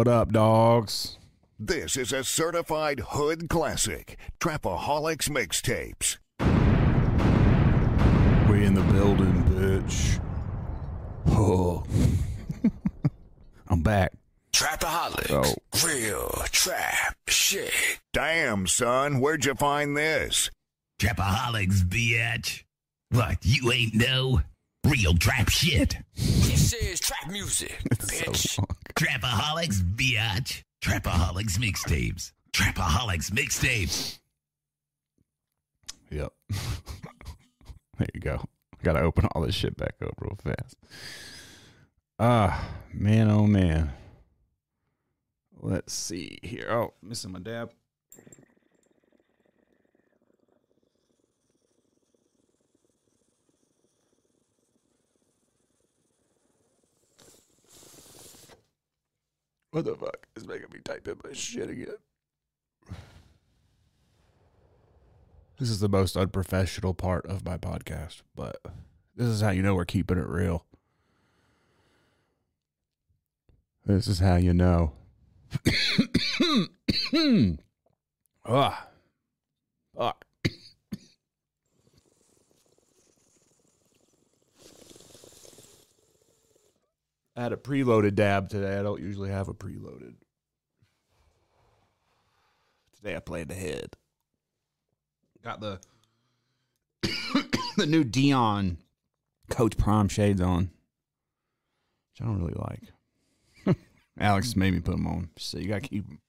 Boom. What up, dogs? This is a certified hood classic. Trapaholics mixtapes. We in the building, bitch. Oh. I'm back. Trapaholics. Oh. Real trap shit. Damn, son, where'd you find this? Trapaholics, bitch. What, you ain't know? Real trap shit. This is trap music, bitch. So. Trapaholics, bitch. Trapaholics mixtapes. Trapaholics mixtapes. Yep. there you go. Gotta open all this shit back up real fast. Ah, man, oh man. Let's see here. Oh, missing my dab. What the fuck is making me type in my shit again? This is the most unprofessional part of my podcast, but this is how you know we're keeping it real. This is how you know. ah, fuck. Had a preloaded dab today. I don't usually have a preloaded. Today I played ahead. Got the the new Deion Coach Prime shades on, which I don't really like. Alex made me put them on, so you gotta keep them.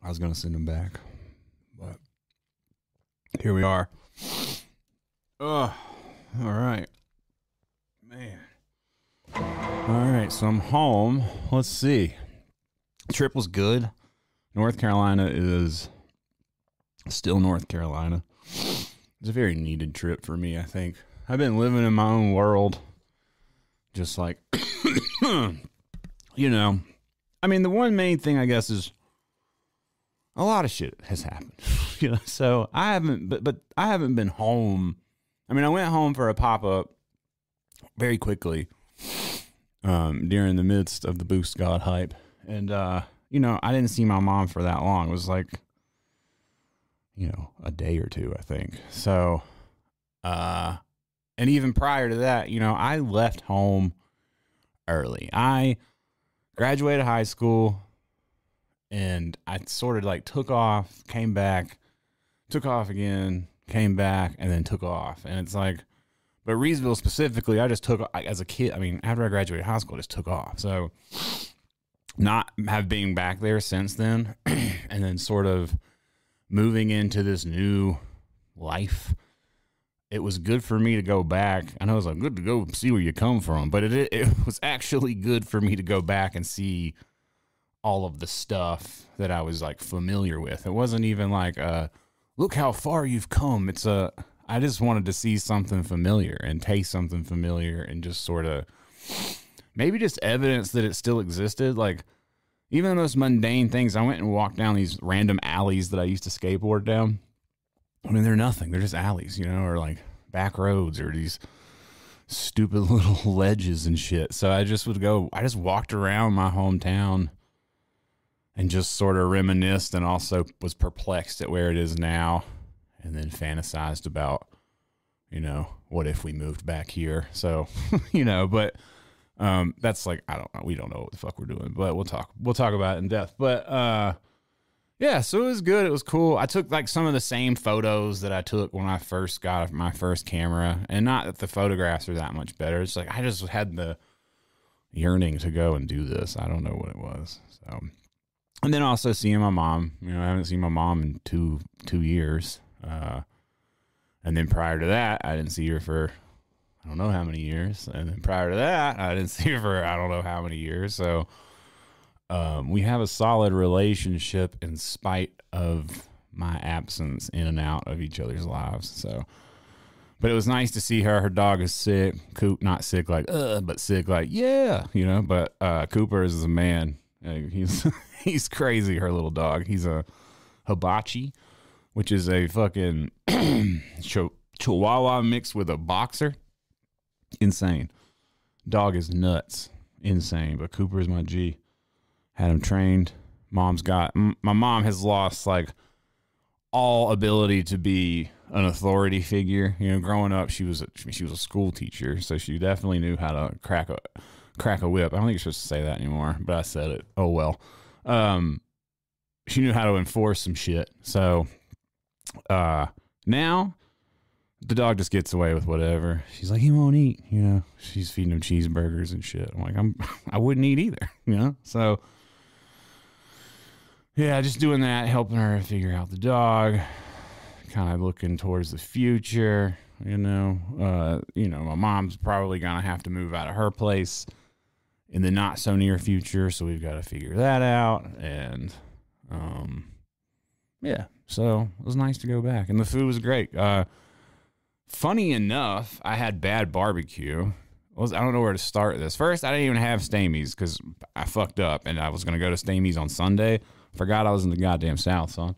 I was gonna send them back, but here we are. Oh, all right, man. All right, so I'm home. Let's see. Trip was good. North Carolina is still North Carolina. It's a very needed trip for me, I think. I've been living in my own world. Just like, you know, I mean, the one main thing I guess is a lot of shit has happened. you know, so I haven't, but, but I haven't been home. I mean, I went home for a pop up very quickly um, during the midst of the Boost God hype. And, uh, you know, I didn't see my mom for that long. It was like, you know, a day or two, I think. So, uh, and even prior to that, you know, I left home early. I graduated high school and I sort of like took off, came back, took off again, came back, and then took off. And it's like, but Reidsville specifically, I just took as a kid. I mean, after I graduated high school, I just took off. So, not have been back there since then, and then sort of moving into this new life. It was good for me to go back. I know it's like good to go see where you come from, but it it was actually good for me to go back and see all of the stuff that I was like familiar with. It wasn't even like uh look how far you've come. It's a I just wanted to see something familiar and taste something familiar and just sort of maybe just evidence that it still existed. Like even the most mundane things. I went and walked down these random alleys that I used to skateboard down. I mean, they're nothing. They're just alleys, you know, or like back roads or these stupid little ledges and shit. So I just would go, I just walked around my hometown and just sort of reminisced and also was perplexed at where it is now and then fantasized about, you know, what if we moved back here? So, you know, but um that's like I don't know, we don't know what the fuck we're doing, but we'll talk we'll talk about it in depth. But uh yeah, so it was good. It was cool. I took like some of the same photos that I took when I first got my first camera, and not that the photographs are that much better. It's like I just had the yearning to go and do this. I don't know what it was. So, and then also seeing my mom. You know, I haven't seen my mom in two two years. Uh, and then prior to that, I didn't see her for I don't know how many years. And then prior to that, I didn't see her for I don't know how many years. So um, we have a solid relationship in spite of my absence in and out of each other's lives. So, but it was nice to see her. Her dog is sick. Coop, not sick like, uh, but sick like, yeah, you know. But uh, Cooper is a man. He's he's crazy. Her little dog. He's a hibachi, which is a fucking ch- chihuahua mixed with a boxer. Insane. Dog is nuts. insane. But Cooper is my G. Had him trained. Mom's got m- my mom has lost like all ability to be an authority figure. You know, growing up, she was a, she was a school teacher, so she definitely knew how to crack a crack a whip. I don't think you're supposed to say that anymore, but I said it. Oh well. Um, she knew how to enforce some shit. So, uh, now the dog just gets away with whatever. She's like, he won't eat. You know, she's feeding him cheeseburgers and shit. I'm like, I'm, I wouldn't eat either. You know, so yeah, just doing that, helping her figure out the dog, kind of looking towards the future. You know, uh, you know, my mom's probably gonna have to move out of her place in the not so near future, so we've got to figure that out. And um, yeah, so it was nice to go back, and the food was great. Uh, funny enough, I had bad barbecue. I don't know where to start this. First, I didn't even have Stamey's because I fucked up, and I was gonna go to Stamey's on Sunday. Forgot I was in the goddamn South, son.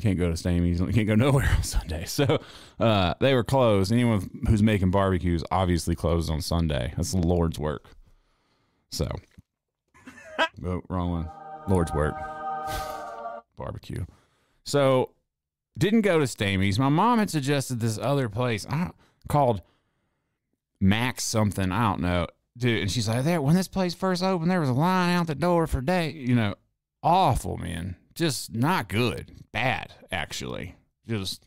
Can't go to Stamey's. Can't go nowhere on Sunday. So uh, they were closed. Anyone who's making barbecues obviously closed on Sunday. That's the Lord's work. So, oh, wrong one. Lord's work. Barbecue. So didn't go to Stamey's. My mom had suggested this other place called Max something. I don't know, dude. And she's like, "There, when this place first opened, there was a line out the door for day. You know, awful, man. Just not good. Bad, actually. Just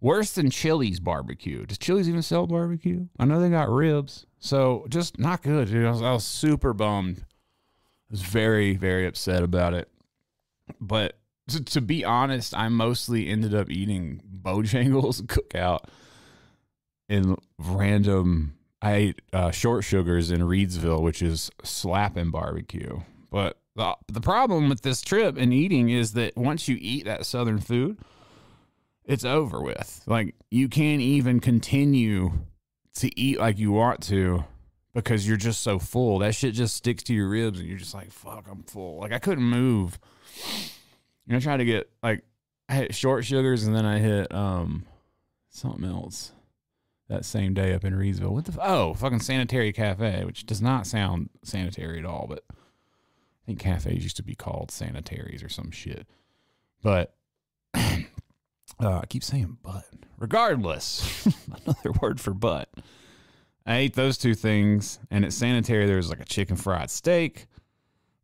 worse than Chili's barbecue. Does Chili's even sell barbecue? I know they got ribs, so just not good, dude. I was, I was super bummed. I was very, very upset about it. But to, to be honest, I mostly ended up eating Bojangles cookout in random. I ate uh, short sugars in Reidsville, which is slapping barbecue. But the, the problem with this trip and eating is that once you eat that southern food, it's over with. Like you can't even continue to eat like you want to because you're just so full. That shit just sticks to your ribs and you're just like, fuck, I'm full. Like I couldn't move. And I tried to get like I hit short sugars and then I hit um something else that same day up in Reidsville. What the f- oh fucking sanitary cafe, which does not sound sanitary at all, but I think cafes used to be called sanitaries or some shit. But uh, I keep saying but. Regardless, another word for butt. I ate those two things, and at sanitary there was like a chicken fried steak,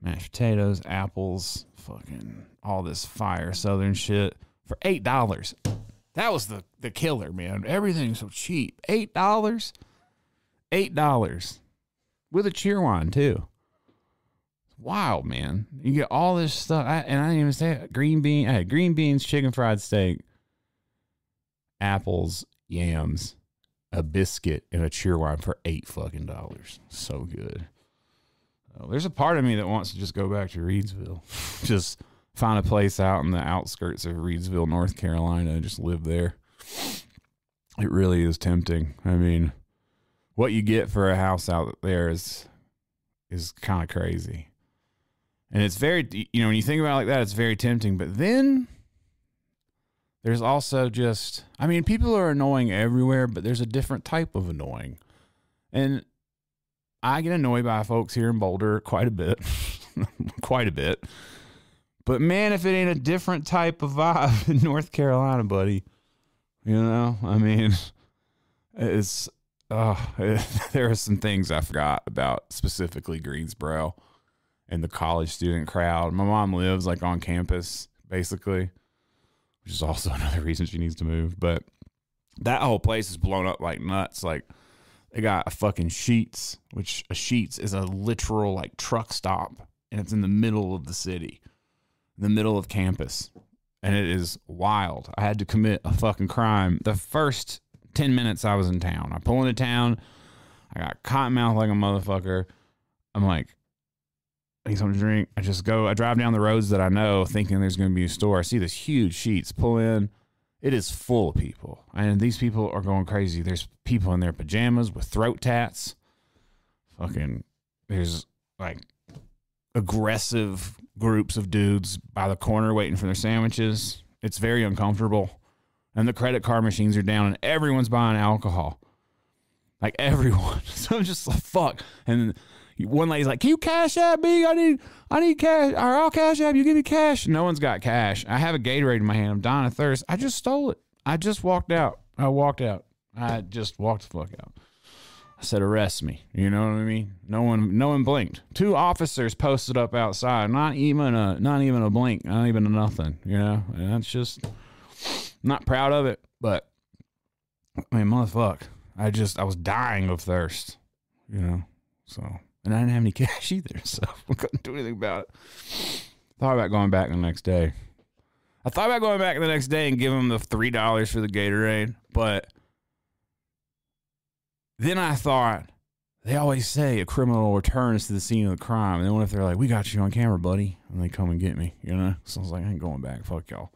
mashed potatoes, apples, fucking all this fire southern shit for eight dollars. That was the the killer, man. Everything's so cheap. Eight dollars, eight dollars with a Cheerwine too. Wild, man. You get all this stuff, I, and I didn't even say it. green bean. I had green beans, chicken fried steak, apples, yams, a biscuit, and a Cheerwine for eight fucking dollars. So good. Oh, there's a part of me that wants to just go back to Reidsville, just find a place out in the outskirts of Reidsville, North Carolina, and just live there. It really is tempting. I mean, what you get for a house out there is is kind of crazy. And it's very, you know, when you think about it like that, it's very tempting. But then there's also just, I mean, people are annoying everywhere, but there's a different type of annoying. And I get annoyed by folks here in Boulder quite a bit, quite a bit. But man, if it ain't a different type of vibe in North Carolina, buddy, you know, I mean, it's, oh, there are some things I forgot about, specifically Greensboro and the college student crowd. My mom lives like on campus, basically, which is also another reason she needs to move. But that whole place is blown up like nuts. Like, they got a fucking Sheetz, which a Sheetz is a literal like truck stop, and it's in the middle of the city, the middle of campus, and it is wild. I had to commit a fucking crime the first ten minutes I was in town. I pull into town, I got cotton mouth like a motherfucker. I'm like, I need something to drink. I just go. I drive down the roads that I know, thinking there's going to be a store. I see this huge Sheetz pull in. It is full of people, and these people are going crazy. There's people in their pajamas with throat tats. Fucking, there's like aggressive groups of dudes by the corner waiting for their sandwiches. It's very uncomfortable, and the credit card machines are down, and everyone's buying alcohol. Like everyone. So I'm just like fuck, and One lady's like, "Can you cash app me? I need, I need cash. Or I'll cash app you. Give me cash." No one's got cash. I have a Gatorade in my hand. I'm dying of thirst. I just stole it. I just walked out. I walked out. I just walked the fuck out. I said, "Arrest me." You know what I mean? No one, no one blinked. Two officers posted up outside. Not even a, not even a blink. Not even a nothing. You know, and that's just not proud of it. But I mean, motherfuck. I just, I was dying of thirst. You know, so and I didn't have any cash either, so I couldn't do anything about it. Thought about going back the next day. I thought about going back the next day and giving them the three dollars for the Gatorade, but then I thought they always say a criminal returns to the scene of the crime. And then what if they're like, "We got you on camera, buddy," and they come and get me? You know? So I was like, I ain't going back. Fuck y'all.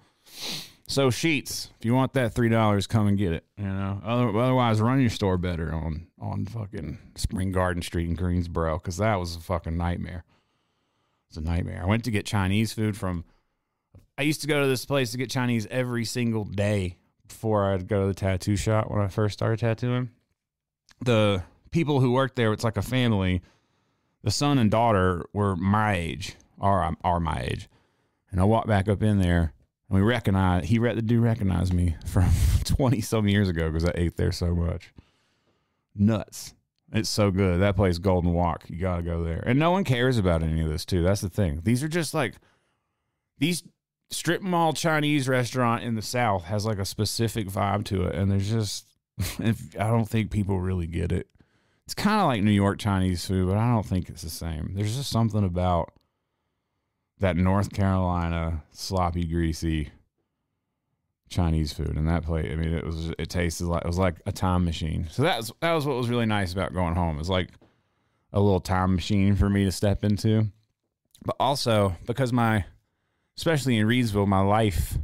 So Sheetz, if you want that three dollars, come and get it. You know. Other- Otherwise, run your store better on on fucking Spring Garden Street in Greensboro because that was a fucking nightmare. It's a nightmare. I went to get Chinese food from. I used to go to this place to get Chinese every single day before I'd go to the tattoo shop when I first started tattooing. The people who worked there, it's like a family. The son and daughter were my age, are are my age, and I walked back up in there, and we recognized he the dude recognized me from twenty some years ago because I ate there so much. Nuts! It's so good. That place, Golden Wok, you gotta go there. And no one cares about any of this too. That's the thing. These are just like these strip mall Chinese restaurant in the South has like a specific vibe to it, and there's just if I don't think people really get it. It's kind of like New York Chinese food, but I don't think it's the same. There's just something about that North Carolina sloppy, greasy Chinese food, and that plate. I mean, it was it tasted like it was like a time machine. So that's that was what was really nice about going home. It was like a little time machine for me to step into, but also because my, especially in Reidsville, my life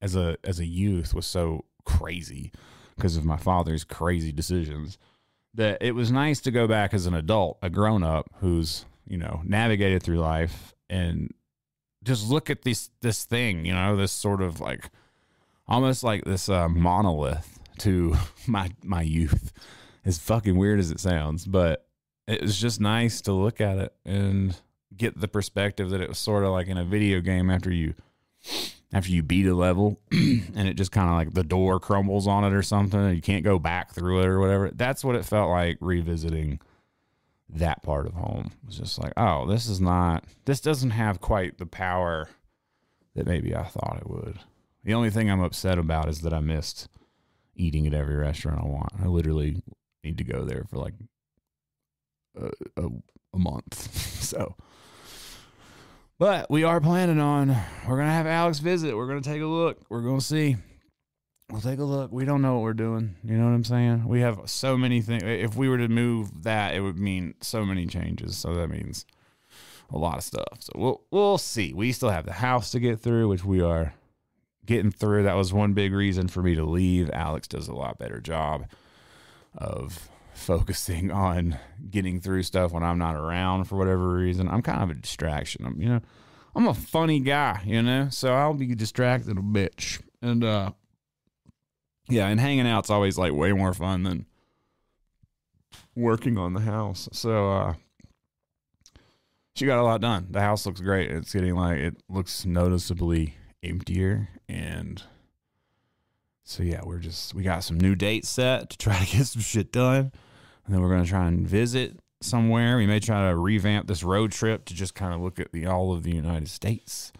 as a as a youth was so crazy because of my father's crazy decisions that it was nice to go back as an adult, a grown up who's, you know, navigated through life and just look at this this thing, you know, this sort of like almost like this uh, monolith to my my youth. As fucking weird as it sounds, but it was just nice to look at it and get the perspective that it was sort of like in a video game after you after you beat a level and it just kind of like the door crumbles on it or something and you can't go back through it or whatever. That's what it felt like revisiting that part of home. It was just like, oh, this is not this doesn't have quite the power that maybe I thought it would. The only thing I'm upset about is that I missed eating at every restaurant I want. I literally need to go there for like a, a, a month. so but we are planning on we're gonna have Alex visit. We're gonna take a look. We're gonna see. We'll take a look. We don't know what we're doing. You know what I'm saying? We have so many things. If we were to move that, it would mean so many changes. So that means a lot of stuff. So we'll we'll see. We still have the house to get through, which we are getting through. That was one big reason for me to leave. Alex does a lot better job of focusing on getting through stuff when I'm not around for whatever reason. I'm kind of a distraction. I'm, you know, I'm a funny guy, you know, so I'll be distracted a bitch. And, uh, yeah, and hanging out's always like way more fun than working on the house. So, uh, she got a lot done. The house looks great. It's getting like, it looks noticeably emptier. And so, yeah, we're just, we got some new dates set to try to get some shit done. And then we're to try and visit somewhere. We may try to revamp this road trip to just kind of look at the all of the United States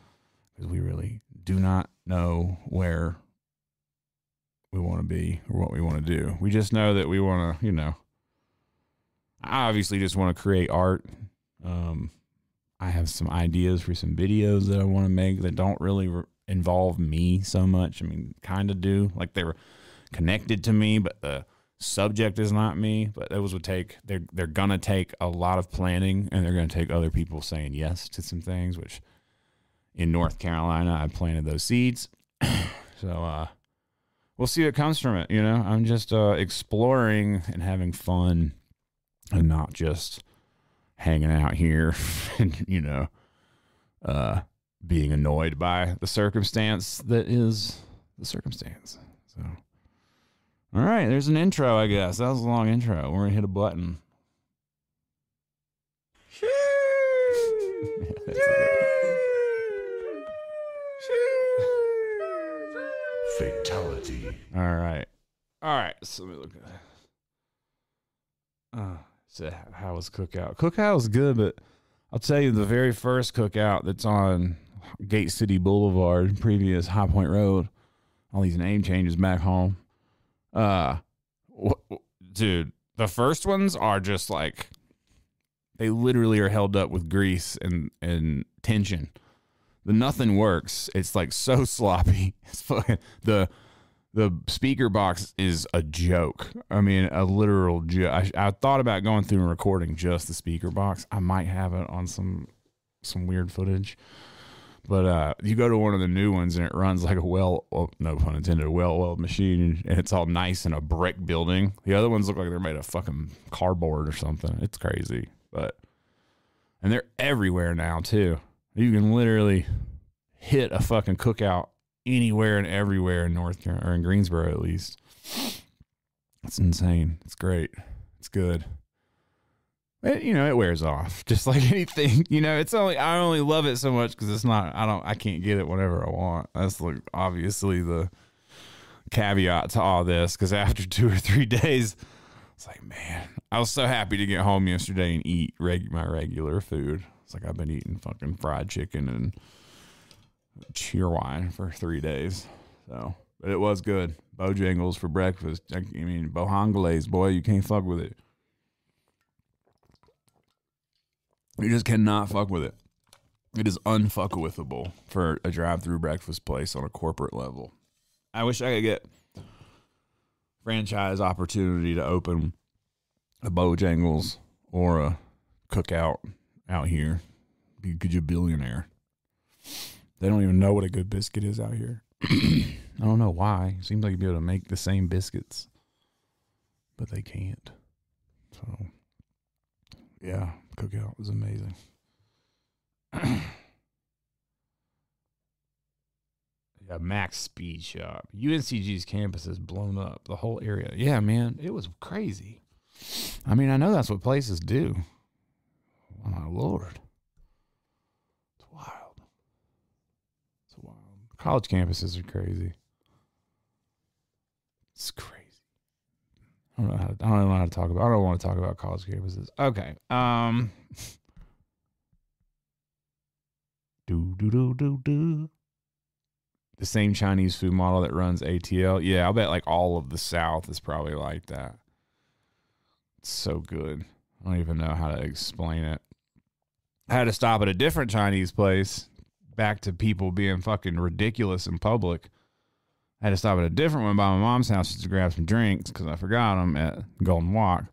because we really do not know where we want to be or what we want to do. We just know that we want to, you know, I obviously just want to create art. Um, I have some ideas for some videos that I want to make that don't really re- involve me so much. I mean, kind of do like they're connected to me, but the subject is not me. But those would take they're they're gonna take a lot of planning, and they're gonna take other people saying yes to some things. Which in North Carolina, I planted those seeds, so uh, we'll see what comes from it. You know, I'm just uh, exploring and having fun, and not just hanging out here and you know uh being annoyed by the circumstance that is the circumstance. So all right there's an intro i guess. That was a long intro. We're gonna hit a button. Fatality. All right. All right. So let me look uh, so how was cookout? Cookout was good, but I'll tell you the very first cookout that's on Gate City Boulevard, previous High Point Road. All these name changes back home. Uh, wh- dude, the first ones are just like they literally are held up with grease and and tension. The nothing works. It's like so sloppy. It's fucking the the speaker box is a joke. I mean, a literal joke. I, I thought about going through and recording just the speaker box. I might have it on some some weird footage. But uh, you go to one of the new ones and it runs like a well, well no pun intended, a well-oiled machine, and it's all nice in a brick building. The other ones look like they're made of fucking cardboard or something. It's crazy, but and they're everywhere now too. You can literally hit a fucking cookout anywhere and everywhere in North Carolina or in Greensboro at least. It's insane. It's great. It's good. It, you know, it wears off just like anything. You know, it's only I only love it so much because it's not. I don't. I can't get it whenever I want. That's like obviously the caveat to all this. Because after two or three days, it's like, man, I was so happy to get home yesterday and eat reg- my regular food. It's like I've been eating fucking fried chicken and Cheerwine for three days. So, but it was good. Bojangles for breakfast. I mean, Bojangles, boy, you can't fuck with it. You just cannot fuck with it. It is unfuckwithable for a drive-through breakfast place on a corporate level. I wish I could get franchise opportunity to open a Bojangles or a cookout out here. Be a billionaire. They don't even know what a good biscuit is out here. I don't know why. Seems like you'd be able to make the same biscuits, but they can't. So, yeah, cookout was amazing. yeah, Mac's Speed Shop. UNCG's campus is blown up. The whole area. Yeah, man, it was crazy. I mean, I know that's what places do. Oh my lord, it's wild. It's wild. College campuses are crazy. It's crazy. I don't know how to, I don't know how to talk about. I don't want to talk about college campuses. Okay. Um. Do do do do do. The same Chinese food model that runs ATL. Yeah, I'll bet like all of the South is probably like that. It's so good. I don't even know how to explain it. I had to stop at a different Chinese place. Back to people being fucking ridiculous in public. I had to stop at a different one by my mom's house just to grab some drinks because I forgot them at Golden Wok.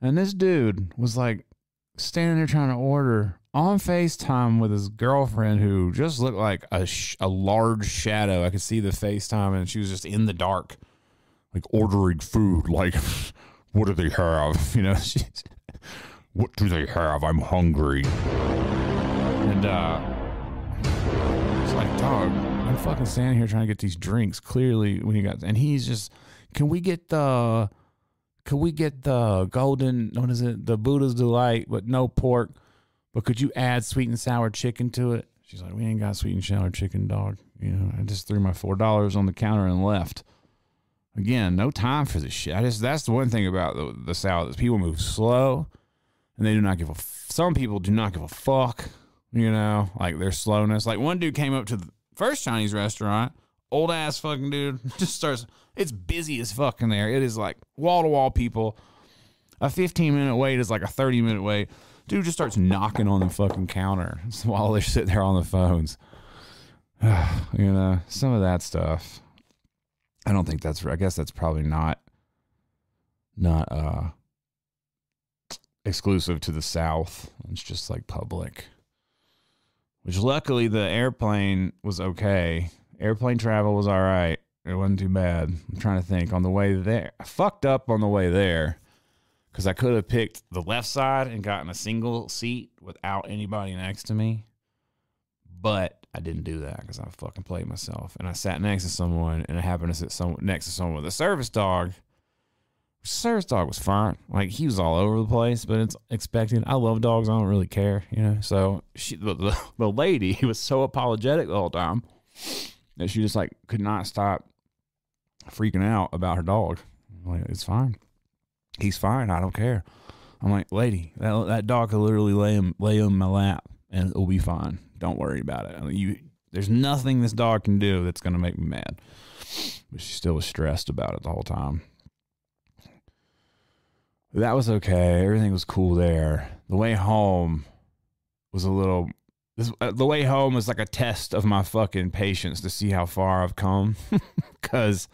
And this dude was like standing there trying to order on FaceTime with his girlfriend who just looked like a, sh- a large shadow. I could see the FaceTime and she was just in the dark, like ordering food. Like, what do they have? You know, she's, what do they have? I'm hungry. And, uh, dog, I'm fucking standing here trying to get these drinks. Clearly, when he got, and he's just, can we get the, can we get the golden, what is it, the Buddha's delight, but no pork? But could you add sweet and sour chicken to it? She's like, we ain't got sweet and sour chicken, dog. You know, I just threw my four dollars on the counter and left. Again, no time for this shit. I just that's the one thing about the the South is people move slow, and they do not give a. Some people do not give a fuck. You know, like their slowness. Like one dude came up to the first Chinese restaurant, old ass fucking dude, just starts. It's busy as fuck in there. It is like wall to wall people. A 15 minute wait is like a 30 minute wait. Dude just starts knocking on the fucking counter while they're sitting there on the phones. you know, some of that stuff. I don't think that's. I guess that's probably not not uh exclusive to the South. It's just like public. Which luckily the airplane was okay. Airplane travel was all right. It wasn't too bad. I'm trying to think on the way there. I fucked up on the way there because I could have picked the left side and gotten a single seat without anybody next to me. But I didn't do that because I fucking played myself. And I sat next to someone and I happened to sit some, next to someone with a service dog. Sarah's dog was fine. Like he was all over the place, but it's expected. I love dogs. I don't really care, you know. So she, the, the, the lady, was so apologetic the whole time that she just like could not stop freaking out about her dog. I'm like it's fine. He's fine. I don't care. I'm like, lady, that that dog could literally lay him lay on my lap and it'll be fine. Don't worry about it. I mean, you, there's nothing this dog can do that's gonna make me mad. But she still was stressed about it the whole time. That was okay. Everything was cool there. The way home was a little. This, uh, the way home was like a test of my fucking patience to see how far I've come. Because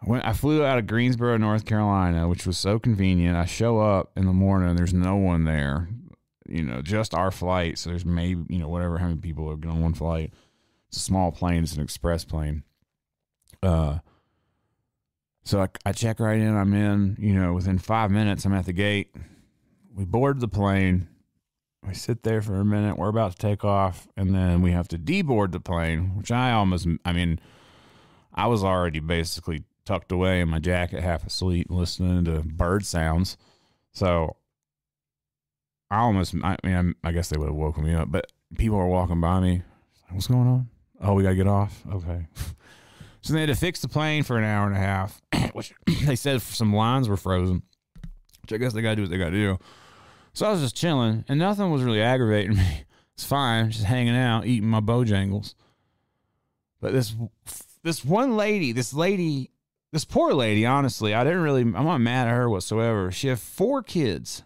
when I flew out of Greensboro, North Carolina, which was so convenient, I show up in the morning there's no one there. You know, just our flight. So there's maybe you know whatever how many people are on one flight. It's a small plane. It's an express plane. Uh, so I, I check right in. I'm in. You know, within five minutes, I'm at the gate. We board the plane. We sit there for a minute. We're about to take off, and then we have to deboard the plane, which I almost. I mean, I was already basically tucked away in my jacket, half asleep, listening to bird sounds. So I almost. I mean, I, I guess they would have woken me up, but people are walking by me. What's going on? Oh, we gotta get off. Okay. So they had to fix the plane for an hour and a half, which they said some lines were frozen, which I guess they got to do what they got to do. So I was just chilling, and nothing was really aggravating me. It's fine, just hanging out, eating my Bojangles. But this this one lady, this lady, this poor lady, honestly, I didn't really, I'm not mad at her whatsoever. She had four kids,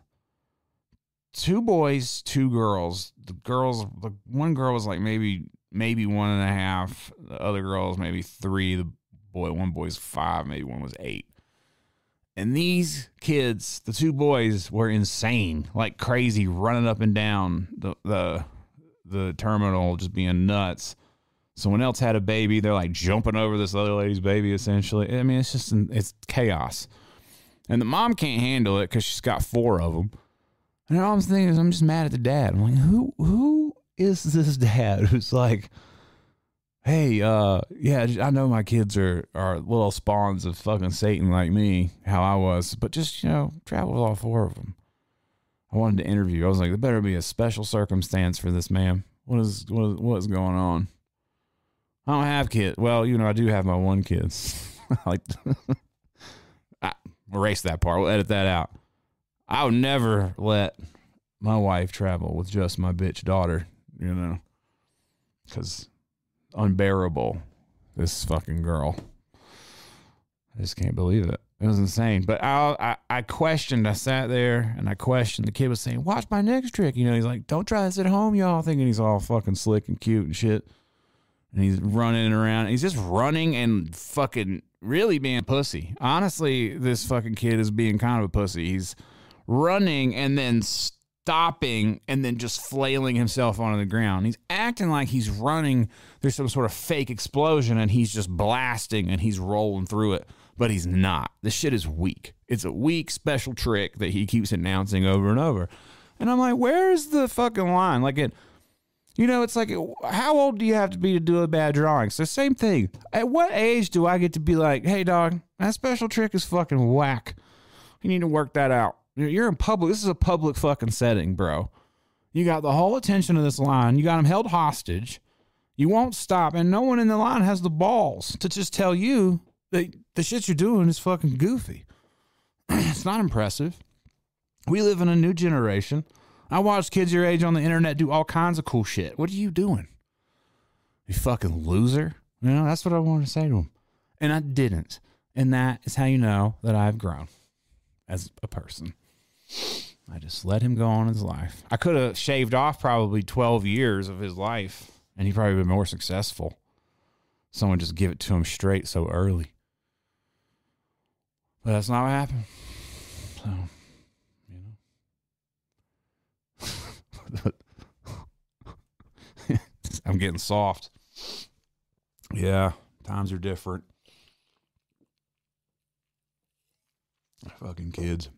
two boys, two girls. The girls, the one girl was like maybe maybe one and a half. The other girls maybe three. The boy, one boy's five, maybe one was eight. And these kids, the two boys, were insane, like crazy, running up and down the the the terminal, just being nuts. Someone else had a baby. They're like jumping over this other lady's baby. Essentially, I mean, it's just it's chaos. And the mom can't handle it because she's got four of them. And all I'm thinking is, I'm just mad at the dad. I'm like, who who is this dad who's like, hey, uh, yeah, I know my kids are, are little spawns of fucking Satan like me, how I was, but just, you know, travel with all four of them. I wanted to interview. I was like, there better be a special circumstance for this man. What is, what is, what is going on? I don't have kids. Well, you know, I do have my one kid. like, I, erase that part. We'll edit that out. I'll never let my wife travel with just my bitch daughter you know, because unbearable. This fucking girl. I just can't believe it. It was insane. But I, I, I questioned. I sat there and I questioned. The kid was saying, "Watch my next trick." You know, he's like, "Don't try this at home, y'all." Thinking he's all fucking slick and cute and shit. And he's running around. He's just running and fucking really being pussy. Honestly, this fucking kid is being kind of a pussy. He's running and then stopping and then just flailing himself onto the ground. He's acting like he's running. There's some sort of fake explosion and he's just blasting and he's rolling through it, but he's not. This shit is weak. It's a weak special trick that he keeps announcing over and over. And I'm like, where's the fucking line? Like it. You know, it's like, how old do you have to be to do a bad drawing? So, same thing. At what age do I get to be like, hey, dog, that special trick is fucking whack? You need to work that out. You're in public. This is a public fucking setting, bro. You got the whole attention of this line. You got them held hostage. You won't stop, and no one in the line has the balls to just tell you that the shit you're doing is fucking goofy. it's not impressive. We live in a new generation. I watch kids your age on the internet do all kinds of cool shit. What are you doing? You fucking loser. You know, that's what I wanted to say to him. And I didn't. And that is how you know that I've grown as a person. I just let him go on his life. I could have shaved off probably 12 years of his life and he'd probably been more successful. Someone just give it to him straight so early. But that's not what happened. So, you know. I'm getting soft. Yeah, times are different. Fucking kids.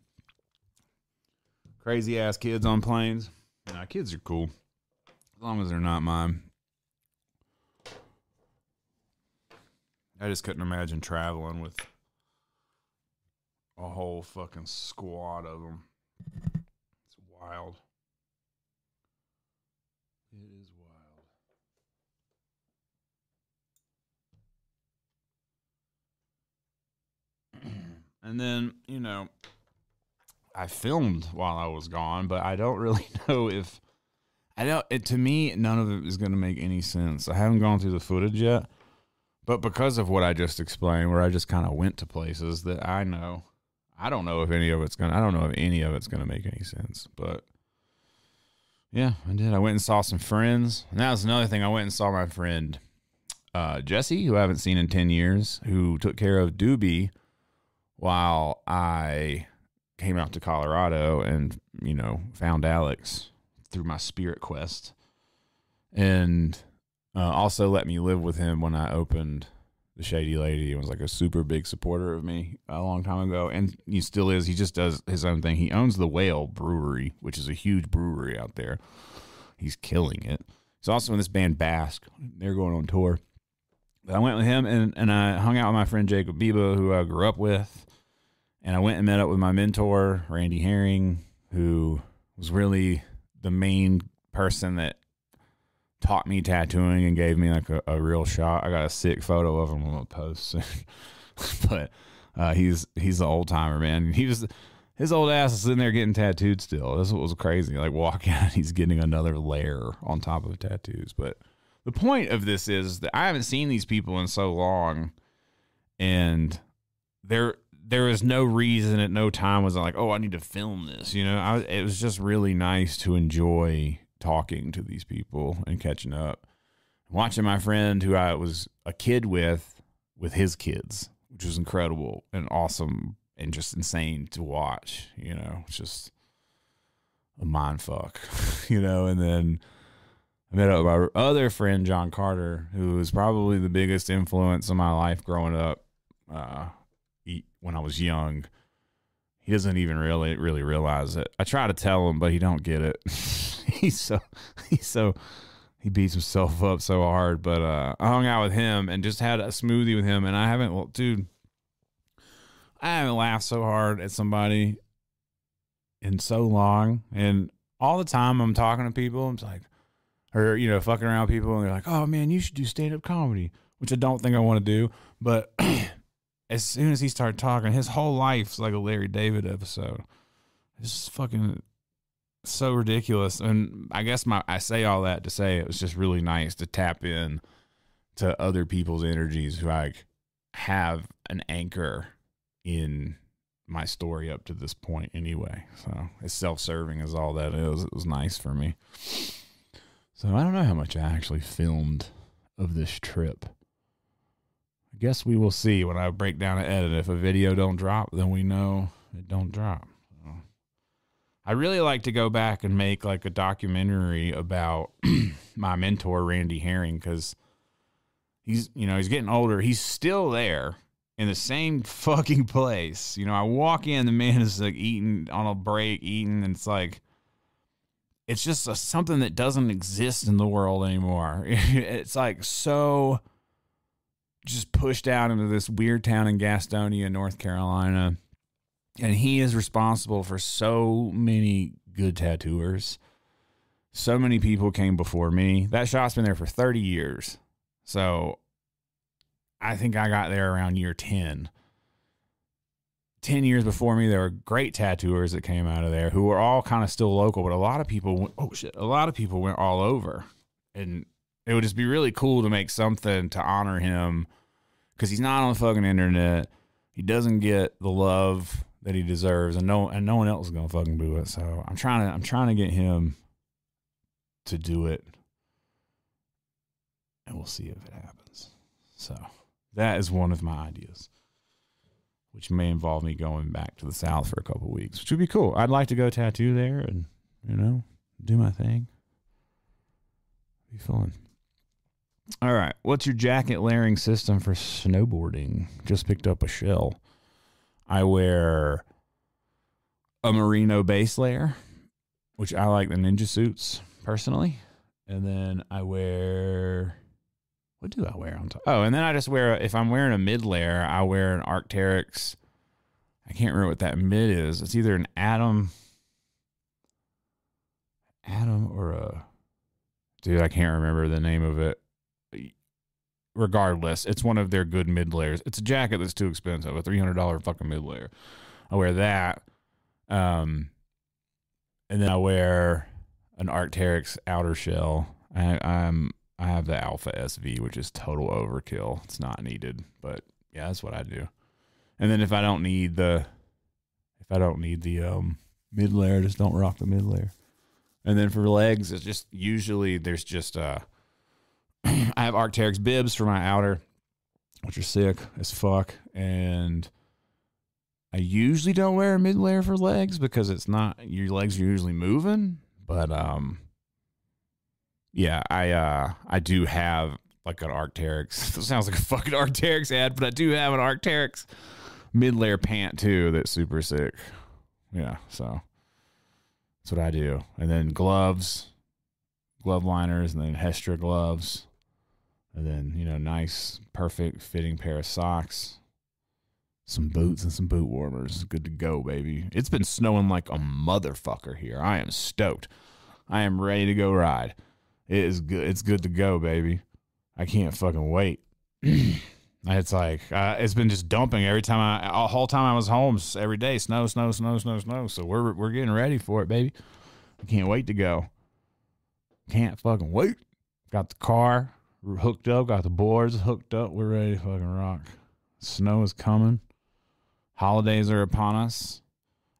Crazy ass kids on planes. Nah, kids are cool. As long as they're not mine. I just couldn't imagine traveling with a whole fucking squad of them. It's wild. It is wild. and then, you know, I filmed while I was gone, but I don't really know if I don't it, to me none of it is going to make any sense. I haven't gone through the footage yet, but because of what I just explained where I just kind of went to places that I know I don't know if any of it's going to I don't know if any of it's going to make any sense, but yeah, I did. I went and saw some friends. And that was another thing. I went and saw my friend uh, Jesse, who I haven't seen in 10 years, who took care of Doobie while I came out to Colorado and, you know, found Alex through my spirit quest. And uh, also let me live with him when I opened the Shady Lady and was like a super big supporter of me a long time ago. And he still is. He just does his own thing. He owns the Whale Brewery, which is a huge brewery out there. He's killing it. He's also in this band Basque. They're going on tour. But I went with him and, and I hung out with my friend Jacob Biba, who I grew up with. And I went and met up with my mentor, Randy Herring, who was really the main person that taught me tattooing and gave me like a, a real shot. I got a sick photo of him on the post soon. but uh, he's he's an old timer, man. He was his old ass is sitting there getting tattooed still. That's what was crazy. Like walking out, he's getting another layer on top of tattoos. But the point of this is that I haven't seen these people in so long, and there there was no reason at no time was I like, oh, I need to film this. You know, I, it was just really nice to enjoy talking to these people and catching up. Watching my friend who I was a kid with, with his kids, which was incredible and awesome and just insane to watch. You know, it's just a mind fuck, you know. And then I met up with my other friend, John Carter, who was probably the biggest influence in my life growing up uh, when I was young. He doesn't even really really realize it. I try to tell him, but he don't get it. he's so he's so he beats himself up so hard. But uh, I hung out with him and just had a smoothie with him, and I haven't, well, dude, I haven't laughed so hard at somebody in so long. And all the time I'm talking to people, I'm like, or you know, fucking around people, and they're like, "Oh man, you should do stand up comedy," which I don't think I want to do, but. As soon as he started talking, his whole life's like a Larry David episode. It's just fucking so ridiculous. And I guess my I say all that to say it was just really nice to tap in to other people's energies who like have an anchor in my story up to this point anyway. So it's self serving as all that is, it was nice for me. So I don't know how much I actually filmed of this trip. I guess we will see when I break down and edit. If a video don't drop, then we know it don't drop. I really like to go back and make like a documentary about my mentor Randy Herring because he's you know he's getting older. He's still there in the same fucking place. You know, I walk in, the man is like eating on a break, eating, and it's like it's just a, something that doesn't exist in the world anymore. it's like so just pushed out into this weird town in Gastonia, North Carolina and he is responsible for so many good tattooers. So many people came before me. That shop's been there for 30 years. So I think I got there around year 10. 10 years before me, there were great tattooers that came out of there who were all kind of still local, but a lot of people, went, oh shit, a lot of people went all over. And it would just be really cool to make something to honor him because he's not on the fucking internet. He doesn't get the love that he deserves, and no and no one else is gonna fucking do it. So I'm trying to I'm trying to get him to do it, and we'll see if it happens. So that is one of my ideas, which may involve me going back to the south for a couple weeks, which would be cool. I'd like to go tattoo there and you know do my thing. Be fun. All right, what's your jacket layering system for snowboarding? Just picked up a shell. I wear a merino base layer, which I like the ninja suits personally. And then I wear what do I wear on top? Oh, and then I just wear if I'm wearing a mid layer, I wear an Arc'teryx I can't remember what that mid is. It's either an Atom, Atom or a dude. I can't remember the name of it. Regardless, it's one of their good mid layers. It's a jacket that's too expensive, a three hundred dollar fucking mid layer. I wear that, um, and then I wear an Arc'teryx outer shell. I, I'm I have the Alpha SV, which is total overkill. It's not needed, but yeah, that's what I do. And then if I don't need the if I don't need the um mid layer, just don't rock the mid layer. And then for legs, it's just usually there's just uh I have Arc'teryx bibs for my outer, which are sick as fuck. And I usually don't wear a mid layer for legs because it's not your legs are usually moving. But um yeah, I uh I do have like an Arc'teryx. Sounds like a fucking Arc'teryx ad, but I do have an Arc'teryx mid layer pant too that's super sick. Yeah, so that's what I do. And then gloves, glove liners, and then Hestra gloves. And then, you know, nice, perfect fitting pair of socks, some boots, and some boot warmers. Good to go, baby. It's been snowing like a motherfucker here. I am stoked. I am ready to go ride. It is good. It's good to go, baby. I can't fucking wait. it's like uh, it's been just dumping every time I, whole time I was home, every day, snow, snow, snow, snow, snow. So we're we're getting ready for it, baby. I can't wait to go. Can't fucking wait. Got the car hooked up, got the boards hooked up. We're ready to fucking rock. Snow is coming. Holidays are upon us.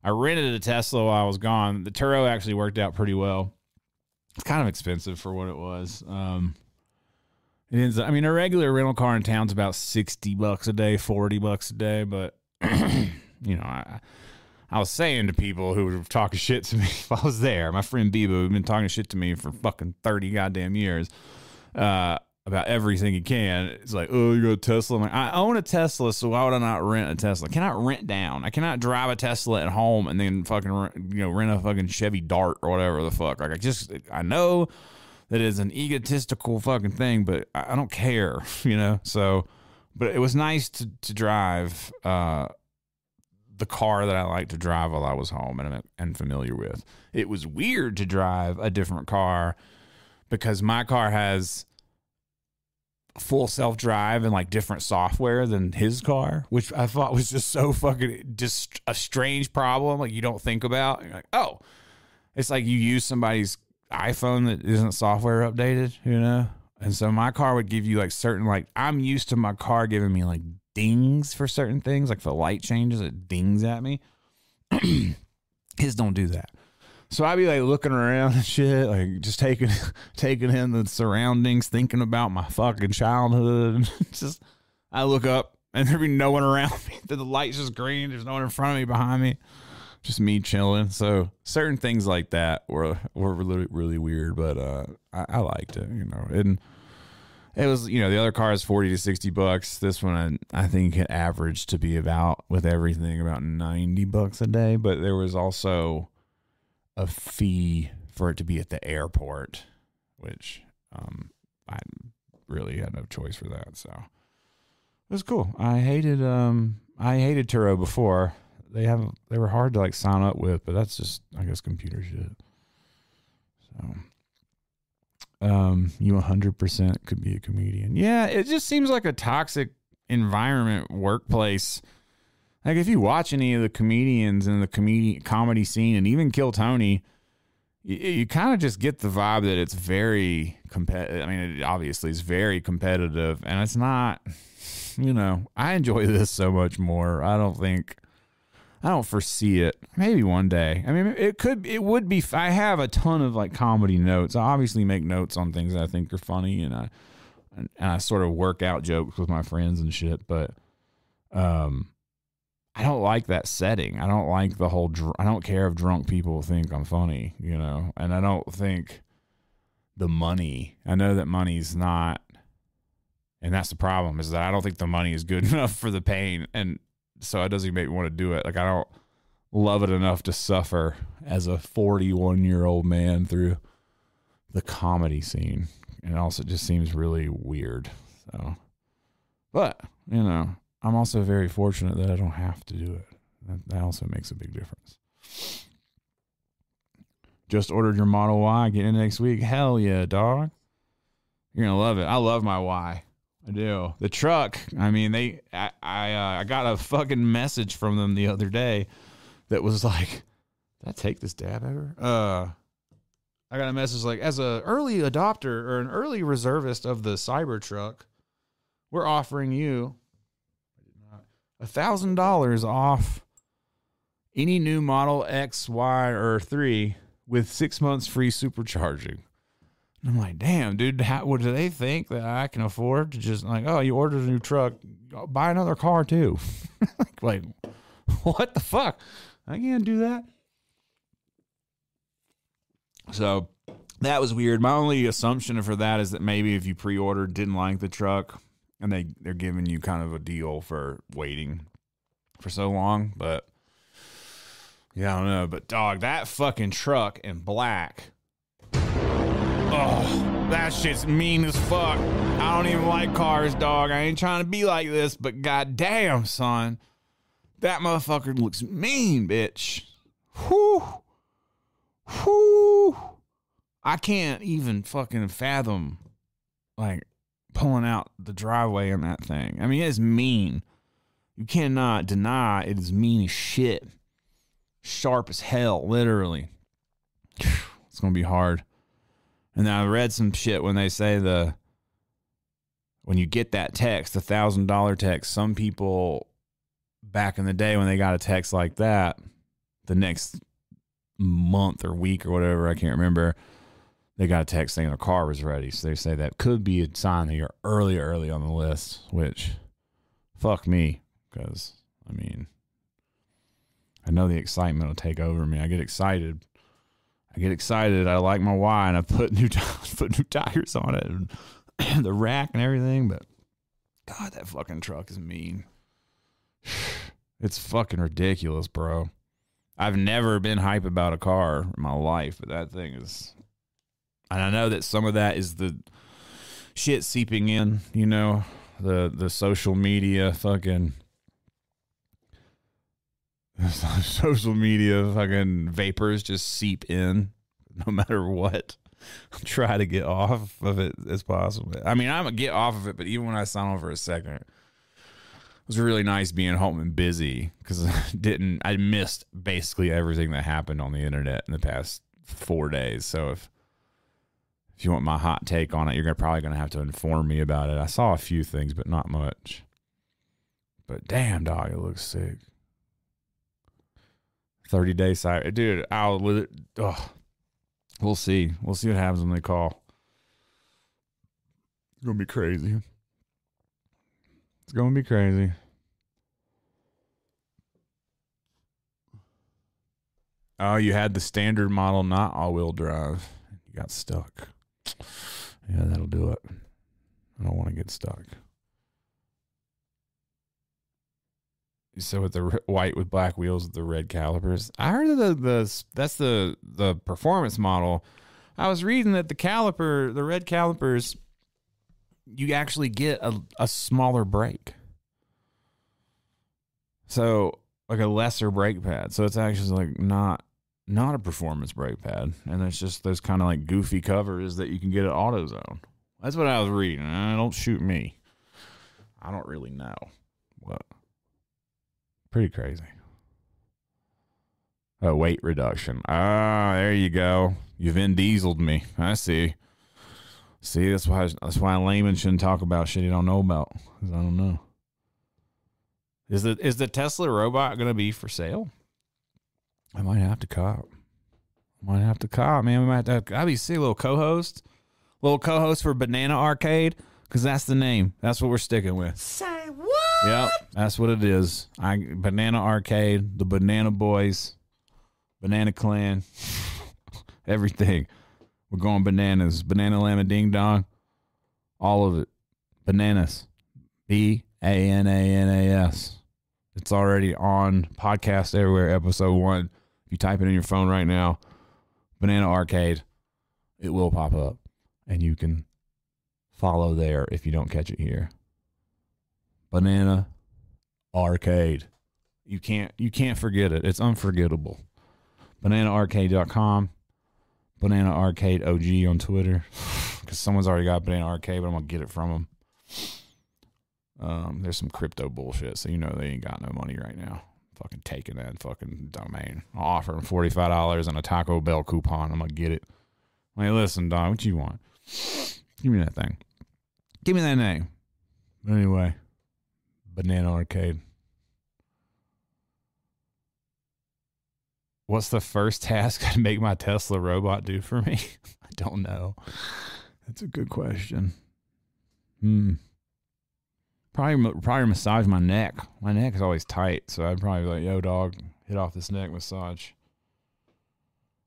I rented a Tesla while I was gone. The Turo actually worked out pretty well. It's kind of expensive for what it was. Um, it ends. I mean, a regular rental car in town's about sixty bucks a day, forty bucks a day. But you know, I I was saying to people who were talking shit to me if I was there, my friend Bebo, who's been talking shit to me for fucking thirty goddamn years, uh, about everything he can. It's like, oh, you got a Tesla. I'm like, I own a Tesla, so why would I not rent a Tesla? I cannot rent down. I cannot drive a Tesla at home and then fucking rent- you know rent a fucking Chevy Dart or whatever the fuck. Like I just I know that is an egotistical fucking thing, but I I don't care, you know. So, but it was nice to to drive uh, the car that I like to drive while I was home and and familiar with. It was weird to drive a different car because my car has full self drive and like different software than his car, which I thought was just so fucking just a strange problem. Like you don't think about. You're like, oh, it's like you use somebody's iPhone that isn't software updated, you know? And so my car would give you like certain like I'm used to my car giving me like dings for certain things, like if light changes, it dings at me. His don't do that. So I'd be like looking around and shit, like just taking taking in the surroundings, thinking about my fucking childhood. just I look up and there'd be no one around me. The light's just green. There's no one in front of me, behind me. Just me chilling. So certain things like that were were really really weird, but uh, I, I liked it, you know. And it was you know the other car is forty to sixty bucks. This one I, I think it averaged to be about with everything about ninety bucks a day. But there was also a fee for it to be at the airport, which um, I really had no choice for that. So it was cool. I hated um I hated Turo before. They have they were hard to like sign up with, but that's just I guess computer shit. So um you 100% could be a comedian. Yeah, it just seems like a toxic environment workplace. Like if you watch any of the comedians in the comedy comedy scene and even Kill Tony, you, you kind of just get the vibe that it's very competitive. I mean, it obviously is very competitive, and it's not. You know, I enjoy this so much more. I don't think, I don't foresee it. Maybe one day. I mean, it could, it would be. I have a ton of like comedy notes. I obviously make notes on things that I think are funny, and I, and I sort of work out jokes with my friends and shit. But, um, I don't like that setting. I don't like the whole. Dr- I don't care if drunk people think I'm funny, you know, and I don't think the money. I know that money's not, and that's the problem. Is that I don't think the money is good enough for the pain, and so it doesn't make me want to do it. Like I don't love it enough to suffer as a 41 year old man through the comedy scene, and also it just seems really weird. So, but you know, I'm also very fortunate that I don't have to do it. That, that also makes a big difference. Just ordered your Model Y. Get in next week. Hell yeah, dog. You're gonna love it. I love my Y. I do. The truck. I mean, they. I I, uh, I got a fucking message from them the other day that was like, "Did I take this dab ever?" Uh, I got a message like, as a early adopter or an early reservist of the Cybertruck, we're offering you thousand dollars off any new model X, Y, or three with six months free supercharging. And I'm like, damn, dude, how, what do they think that I can afford to just like, oh, you ordered a new truck, buy another car too? like, what the fuck? I can't do that. So that was weird. My only assumption for that is that maybe if you pre-ordered, didn't like the truck, and they they're giving you kind of a deal for waiting for so long. But yeah, I don't know. But dog, that fucking truck in black. Oh, that shit's mean as fuck. I don't even like cars, dog. I ain't trying to be like this, but goddamn, son, that motherfucker looks mean, bitch. Whew. Whew. I can't even fucking fathom like pulling out the driveway on that thing. I mean, it's mean. You cannot deny it is mean as shit. Sharp as hell, literally. It's gonna be hard. And I read some shit when they say the when you get that text, the thousand dollar text, some people back in the day when they got a text like that, the next month or week or whatever, I can't remember, they got a text saying their car was ready. So they say that could be a sign that you're early, early on the list, which fuck me. Because, I mean, I know the excitement will take over me. I get excited. I get excited. I like my Y and I put new, put new tires on it and the rack and everything. But God, that fucking truck is mean. It's fucking ridiculous, bro. I've never been hype about a car in my life, but that thing is. And I know that some of that is the shit seeping in, you know, the the social media fucking social media fucking vapors just seep in no matter what. Try to get off of it as possible. I mean, I'm gonna get off of it, but even when I sign on for a second, it was really nice being home and busy because I didn't I missed basically everything that happened on the internet in the past four days. So if if you want my hot take on it, you're probably gonna have to inform me about it. I saw a few things, but not much. But damn, dog, it looks sick. Thirty day side, dude. I'll. Ugh. We'll see. We'll see what happens when they call. It's gonna be crazy. It's gonna be crazy. Oh, you had the standard model, not all wheel drive. You got stuck. Yeah, that'll do it. I don't want to get stuck. So with the white with black wheels with the red calipers, I heard that the, the that's the the performance model. I was reading that the caliper, the red calipers, you actually get a, a smaller brake. So like a lesser brake pad. So it's actually like not not a performance brake pad, and it's just those kind of like goofy covers that you can get at AutoZone. That's what I was reading. Uh, don't shoot me. I don't really know. What? Pretty crazy. Oh, weight reduction. Ah, there you go. You Vin Dieseled me. I see. See, that's why that's why a layman shouldn't talk about shit he don't know about. 'Cause I don't know. Is the is the Tesla robot gonna be for sale? I might have to cop. Might have to cop, man. We might have to. I'll be see a little co-host, little co-host for Banana Arcade, because that's the name. That's what we're sticking with. Say what? Yep, that's what it is. I Banana Arcade, the Banana Boys, Banana Clan, everything. We're going bananas. Banana Llama Ding Dong, all of it. Bananas. B A N A N A S. It's already on podcast everywhere. Episode one. You type it in your phone right now, Banana Arcade, it will pop up, and you can follow there if you don't catch it here. Banana Arcade. You can't you can't forget it. It's unforgettable. BananaArcade.com. Banana Arcade OG on Twitter. Because someone's already got Banana Arcade, but I'm gonna get it from them. Um, there's some crypto bullshit, so you know they ain't got no money right now. Fucking taking that fucking domain. I'll offer them forty five dollars and a Taco Bell coupon. I'm gonna get it. Hey, listen, Don, what you want? Give me that thing. Give me that name. Anyway, Banana Arcade. What's the first task I'd make my Tesla robot do for me? I don't know. That's a good question. Hmm. Probably, probably massage my neck. My neck is always tight, so I'd probably be like, "Yo, dog, hit off this neck massage."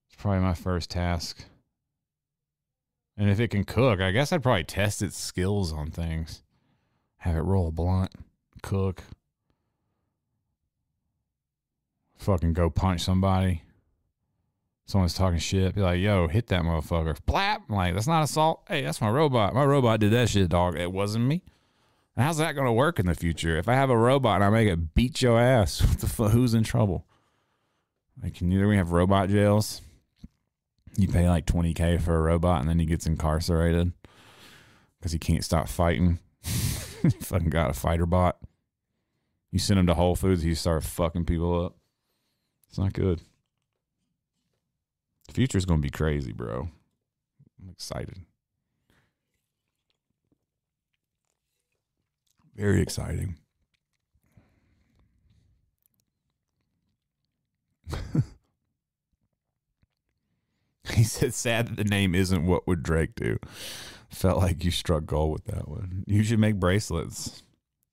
It's probably my first task. And if it can cook, I guess I'd probably test its skills on things. Have it roll a blunt, cook, fucking go punch somebody. Someone's talking shit. Be like, yo, hit that motherfucker. Blap. I'm like, that's not assault. Hey, that's my robot. My robot did that shit, dog. It wasn't me. How's that going to work in the future? If I have a robot and I make it beat your ass, what the fuck? Who's in trouble? Like, can either we have robot jails? You pay like 20K for a robot and then he gets incarcerated because he can't stop fighting. fucking got a fighter bot. You send him to Whole Foods, he start fucking people up. It's not good. The future's gonna be crazy, bro. I'm excited. Very exciting. he said, sad that the name isn't what would Drake do. Felt like you struck gold with that one. You should make bracelets.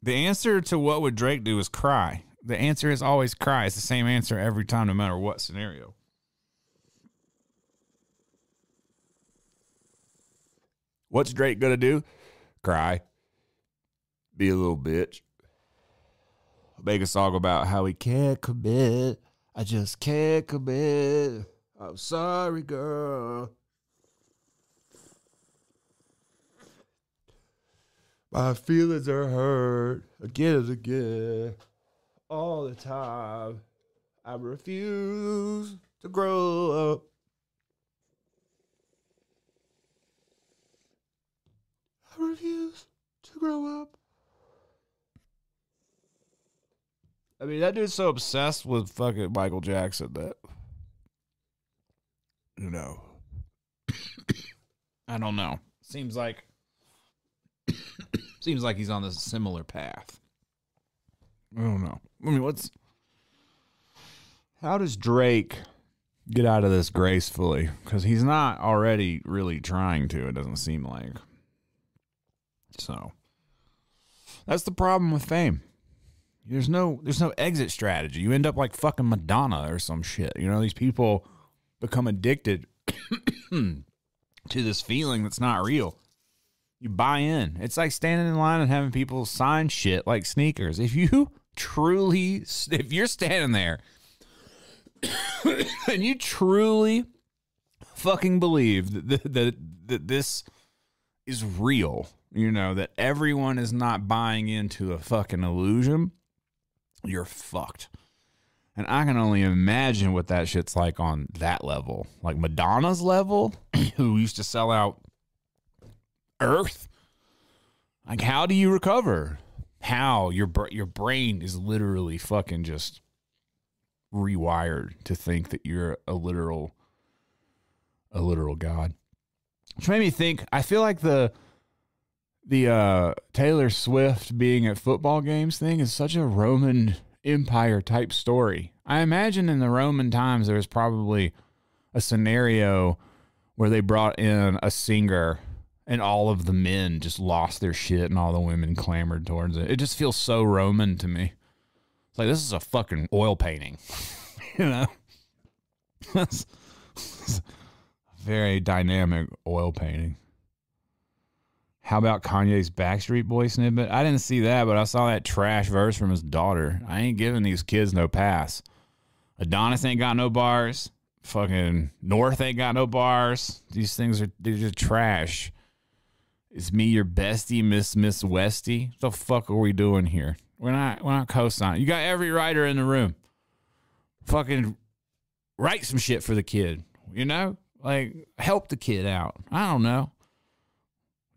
The answer to what would Drake do is cry. The answer is always cry. It's the same answer every time, no matter what scenario. What's Drake gonna do? Cry. Be a little bitch. Make a song about how he can't commit. I just can't commit. I'm sorry, girl. My feelings are hurt again and again, all the time. I refuse to grow up. I refuse to grow up. I mean, that dude's so obsessed with fucking Michael Jackson that, you know, I don't know. Seems like seems like he's on this similar path. I don't know. I mean, what's how does Drake get out of this gracefully? Because he's not already really trying to. It doesn't seem like. So that's the problem with fame. There's no there's no exit strategy. You end up like fucking Madonna or some shit. You know, these people become addicted to this feeling that's not real. You buy in. It's like standing in line and having people sign shit like sneakers. If you truly if you're standing there and you truly fucking believe that, that that this is real, you know, that everyone is not buying into a fucking illusion, you're fucked. And I can only imagine what that shit's like on that level. Like Madonna's level, who used to sell out Earth. Like, how do you recover? How your your brain is literally fucking just rewired to think that you're a literal a literal god. Which made me think. I feel like the the uh, Taylor Swift being at football games thing is such a Roman Empire type story. I imagine in the Roman times there was probably a scenario where they brought in a singer and all of the men just lost their shit and all the women clamored towards it. It just feels so Roman to me. It's like this is a fucking oil painting, you know. That's very dynamic oil painting. How about Kanye's Backstreet Boy snippet? I didn't see that, but I saw that trash verse from his daughter. I ain't giving these kids no pass. Adonis ain't got no bars. Fucking North ain't got no bars. These things are they're just trash. It's me, your bestie, Miss Miss Westy. What the fuck are we doing here? We're not we're not co-signing. You got every writer in the room. Fucking write some shit for the kid. You know? Like help the kid out. I don't know.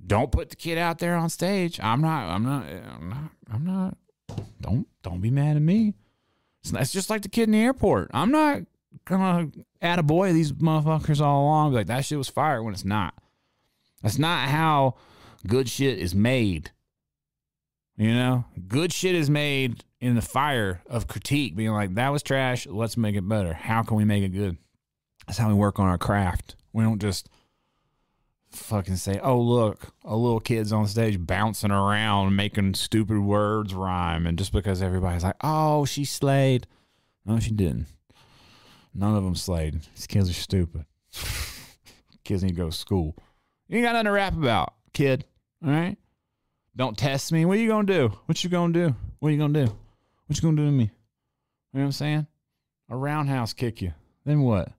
Don't put the kid out there on stage. I'm not I'm not I'm not I'm not don't don't be mad at me. It's, it's just like the kid in the airport. I'm not gonna add a boy these motherfuckers all along. Like that shit was fire when it's not. That's not how good shit is made. You know, good shit is made in the fire of critique, being like, that was trash. Let's make it better. How can we make it good? That's how we work on our craft. We don't just fucking say, oh, look, a little kid's on stage bouncing around, making stupid words rhyme. And just because everybody's like, oh, she slayed. No, she didn't. None of them slayed. These kids are stupid. kids need to go to school. You ain't got nothing to rap about, kid. All right? Don't test me. What are you gonna do? What you gonna do? What are you gonna do? What you gonna do to me? You know what I'm saying? A roundhouse kick you. Then what?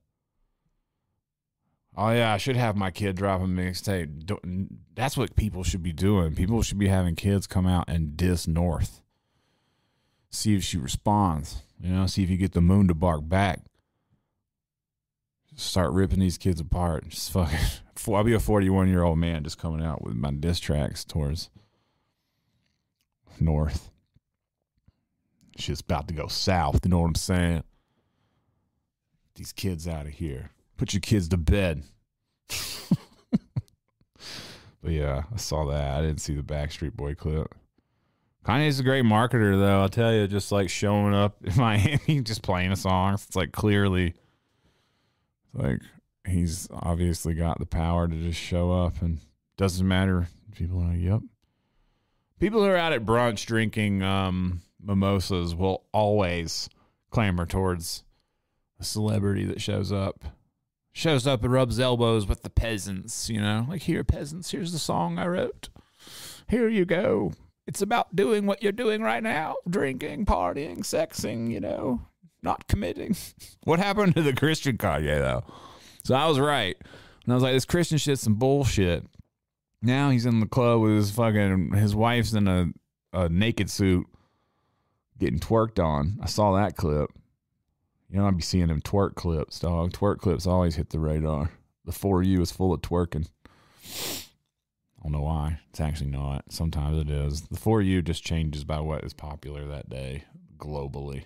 Oh yeah, I should have my kid drop a mixtape. That's what people should be doing. People should be having kids come out and diss North. See if she responds. You know, see if you get the moon to bark back. Start ripping these kids apart. Just fucking. I'll be a 41 year old man just coming out with my diss tracks towards North. Shit's about to go south. You know what I'm saying? These kids out of here. Put your kids to bed. but yeah, I saw that. I didn't see the Backstreet Boy clip. Kanye's a great marketer, though. I'll tell you, just like showing up in Miami, just playing a song. It's like clearly, like he's obviously got the power to just show up, and doesn't matter. People are like, "Yep." People who are out at brunch drinking um, mimosas will always clamor towards a celebrity that shows up. Shows up and rubs elbows with the peasants, you know? Like, here, peasants, here's the song I wrote. Here you go. It's about doing what you're doing right now drinking, partying, sexing, you know, not committing. what happened to the Christian Kanye, though? So I was right. And I was like, this Christian shit's some bullshit. Now he's in the club with his fucking, his wife's in a, a naked suit getting twerked on. I saw that clip. You know, I'd be seeing them twerk clips, dog. Twerk clips always hit the radar. The 4U is full of twerking. I don't know why. It's actually not. Sometimes it is. The 4U just changes by what is popular that day globally.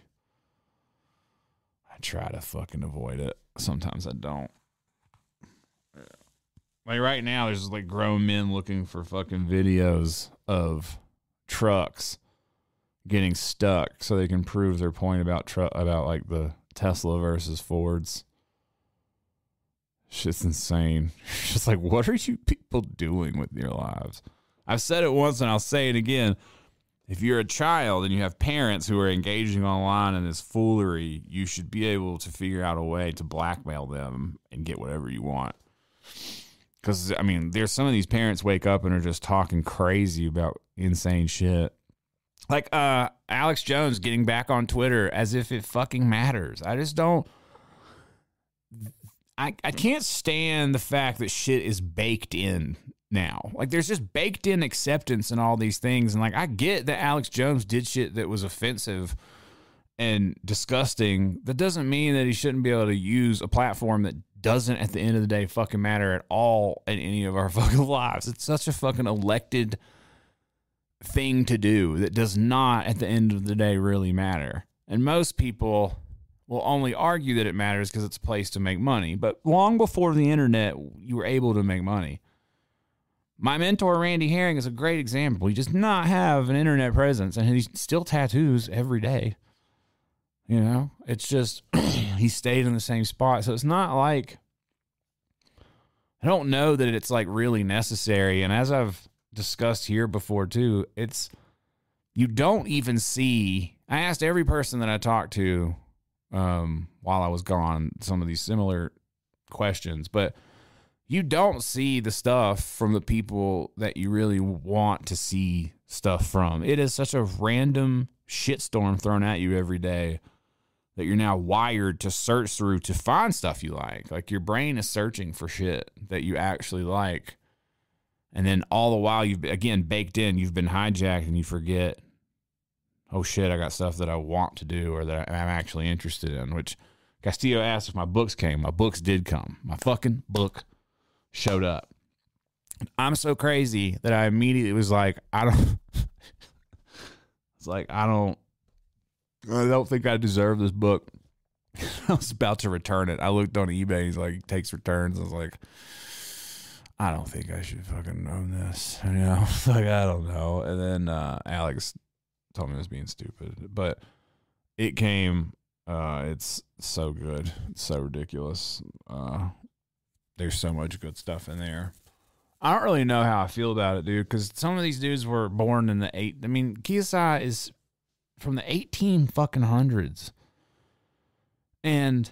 I try to fucking avoid it. Sometimes I don't. Like right now, there's like grown men looking for fucking videos of trucks getting stuck so they can prove their point about truck about like the Tesla versus Fords. Shit's insane. Just like, what are you people doing with your lives? I've said it once and I'll say it again. If you're a child and you have parents who are engaging online in this foolery, you should be able to figure out a way to blackmail them and get whatever you want. Because, I mean, there's some of these parents wake up and are just talking crazy about insane shit. Like uh, Alex Jones getting back on Twitter as if it fucking matters. I just don't. I, I can't stand the fact that shit is baked in now. Like there's just baked in acceptance and all these things. And like I get that Alex Jones did shit that was offensive and disgusting. That doesn't mean that he shouldn't be able to use a platform that doesn't at the end of the day fucking matter at all in any of our fucking lives. It's such a fucking elected thing to do that does not at the end of the day really matter. And most people will only argue that it matters because it's a place to make money. But long before the internet, you were able to make money. My mentor, Randy Herring, is a great example. He does not have an internet presence and he still tattoos every day. You know, it's just he stayed in the same spot. So it's not like I don't know that it's like really necessary. And as I've discussed here before too, it's you don't even see. I asked every person that I talked to um, while I was gone some of these similar questions, but you don't see the stuff from the people that you really want to see stuff from. It is such a random shitstorm thrown at you every day that you're now wired to search through to find stuff you like. Like your brain is searching for shit that you actually like. And then all the while you've again baked in, you've been hijacked and you forget oh shit, I got stuff that I want to do or that I'm actually interested in. Which Castillo asked if my books came. My books did come. My fucking book showed up. I'm so crazy that I immediately was like, I don't. it's like I don't. I don't think I deserve this book. I was about to return it. I looked on eBay. He's like, takes returns. I was like, I don't think I should fucking own this. You know, like I don't know. And then uh, Alex told me I was being stupid, but it came. Uh, it's so good. It's so ridiculous. Uh, there's so much good stuff in there. I don't really know how I feel about it, dude, because some of these dudes were born in the eight. I mean, Kyosai is from the eighteen fucking hundreds, and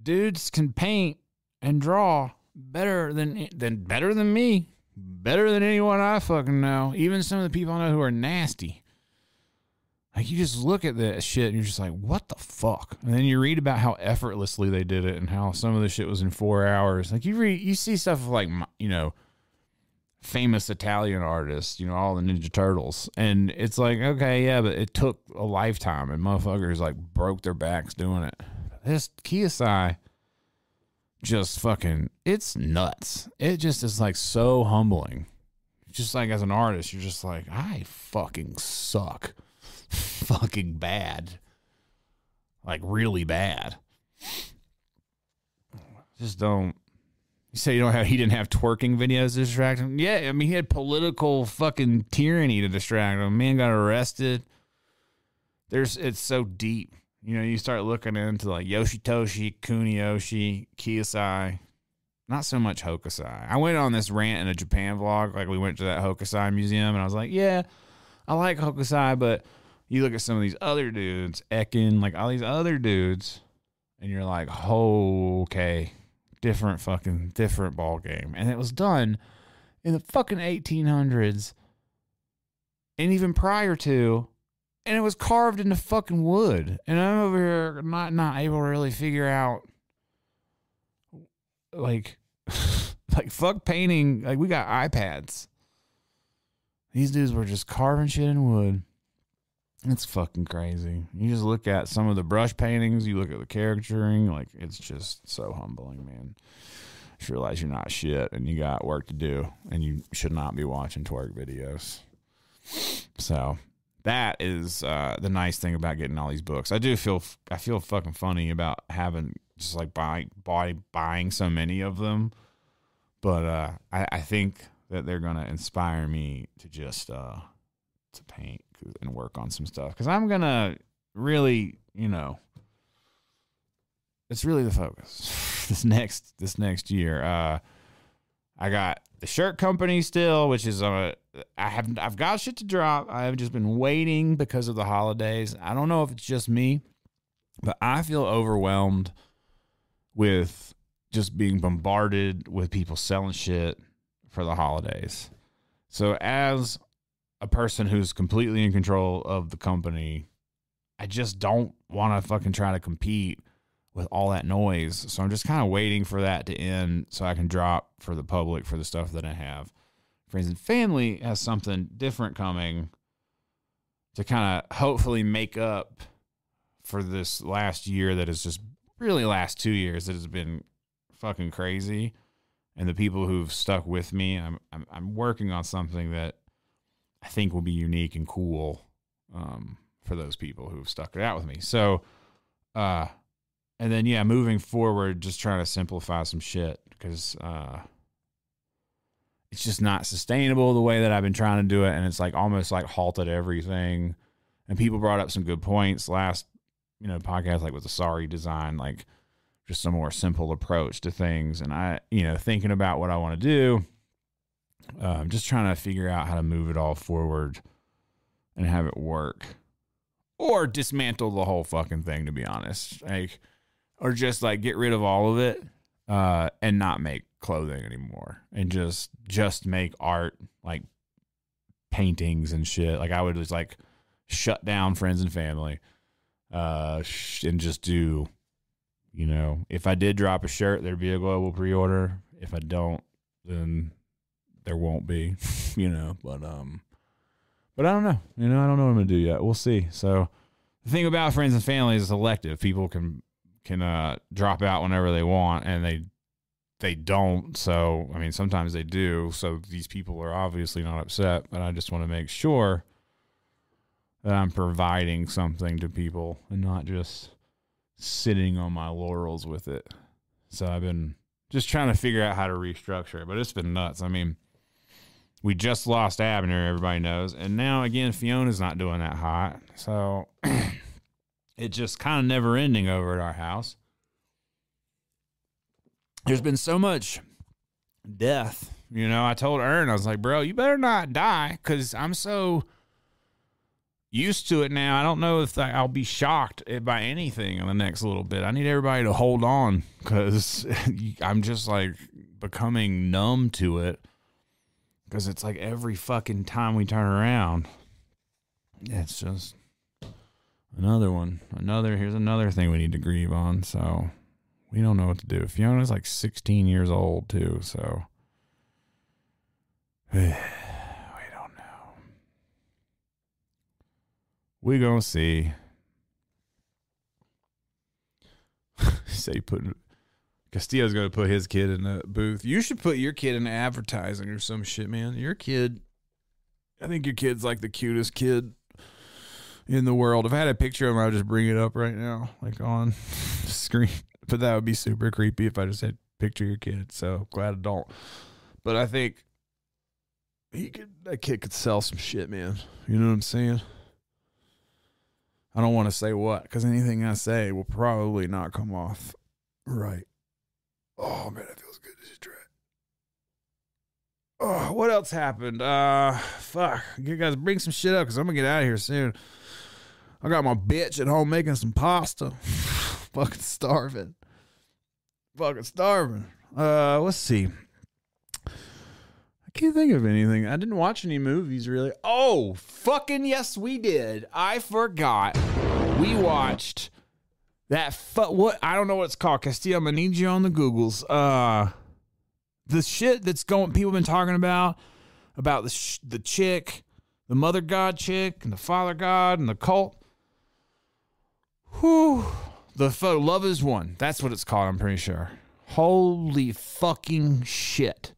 dudes can paint and draw better than than better than me, better than anyone I fucking know. Even some of the people I know who are nasty. Like you just look at that shit and you're just like, what the fuck? And then you read about how effortlessly they did it and how some of the shit was in four hours. Like you read, you see stuff like you know, famous Italian artists, you know, all the Ninja Turtles, and it's like, okay, yeah, but it took a lifetime and motherfuckers like broke their backs doing it. This Kyosai just fucking it's nuts. It just is like so humbling. Just like as an artist, you're just like, I fucking suck. fucking bad. Like really bad. Just don't you say you don't have he didn't have twerking videos to distract him? Yeah, I mean he had political fucking tyranny to distract him. Man got arrested. There's it's so deep. You know, you start looking into like Yoshitoshi, Kuniyoshi, Kyosai, not so much Hokusai. I went on this rant in a Japan vlog, like we went to that Hokusai museum, and I was like, yeah, I like Hokusai, but you look at some of these other dudes, Ekin, like all these other dudes, and you're like, okay, different fucking different ball game. And it was done in the fucking 1800s, and even prior to and it was carved into fucking wood. And I'm over here not not able to really figure out like like fuck painting. Like we got iPads. These dudes were just carving shit in wood. It's fucking crazy. You just look at some of the brush paintings, you look at the caricaturing, like it's just so humbling, man. You realize you're not shit and you got work to do and you should not be watching twerk videos. So that is uh, the nice thing about getting all these books. I do feel I feel fucking funny about having just like buying buy, buying so many of them, but uh, I, I think that they're gonna inspire me to just uh, to paint and work on some stuff because I'm gonna really you know it's really the focus this next this next year. Uh, I got the shirt company still, which is uh, I have I've got shit to drop. I have just been waiting because of the holidays. I don't know if it's just me, but I feel overwhelmed with just being bombarded with people selling shit for the holidays. So as a person who's completely in control of the company, I just don't want to fucking try to compete with all that noise. So I'm just kind of waiting for that to end so I can drop for the public for the stuff that I have. Friends and family has something different coming to kind of hopefully make up for this last year that is just really last two years that has been fucking crazy. And the people who've stuck with me, I'm I'm, I'm working on something that I think will be unique and cool um, for those people who've stuck it out with me. So, uh, and then yeah, moving forward, just trying to simplify some shit because uh, it's just not sustainable the way that I've been trying to do it, and it's like almost like halted everything. And people brought up some good points last, you know, podcast like with the sorry design, like just a more simple approach to things. And I, you know, thinking about what I want to do, um, just trying to figure out how to move it all forward and have it work, or dismantle the whole fucking thing. To be honest, like, or just like get rid of all of it uh, and not make clothing anymore, and just just make art like paintings and shit. Like I would just like shut down friends and family, uh, and just do. You know, if I did drop a shirt, there'd be a global pre-order. If I don't, then there won't be. You know, but um, But I don't know. You know, I don't know what I'm gonna do yet. We'll see. So the thing about friends and family is elective. People can can uh, drop out whenever they want, and they they don't. So I mean, sometimes they do. So these people are obviously not upset. But I just want to make sure that I'm providing something to people and not just sitting on my laurels with it. So I've been just trying to figure out how to restructure it, but it's been nuts. I mean, we just lost Abner, everybody knows, and now again Fiona's not doing that hot. So it's just kind of never ending over at our house. There's been so much death. You know, I told Ern, I was like, bro, you better not die because I'm so used to it now. I don't know if I'll be shocked by anything in the next little bit. I need everybody to hold on because I'm just like becoming numb to it because it's like every fucking time we turn around, it's just another one. Another, here's another thing we need to grieve on. So we don't know what to do. Fiona's like 16 years old too. So. We don't know. We gonna see. Say putting Castillo's gonna put his kid in a booth. You should put your kid in advertising or some shit, man. Your kid, I think your kid's like the cutest kid in the world. If I had a picture of him, I'd just bring it up right now, like on screen. But that would be super creepy if I just had picture your kid. So glad I don't. But I think he could. That kid could sell some shit, man. You know what I'm saying? I don't want to say what because anything I say will probably not come off right. Oh man, that feels good. This is dread. Oh, what else happened? Uh, fuck. You guys bring some shit up because I'm gonna get out of here soon. I got my bitch at home making some pasta. Fucking starving. Fucking starving. Uh, let's see. I can't think of anything. I didn't watch any movies really. Oh, fucking yes, we did. I forgot. We watched that. Fu- what I don't know what it's called. Castillo, I'm gonna need you on the Googles. Uh, the shit that's going. People been talking about about the sh- the chick, the mother god chick, and the father god, and the cult. Whew. The fo- love is one. That's what it's called. I'm pretty sure. Holy fucking shit.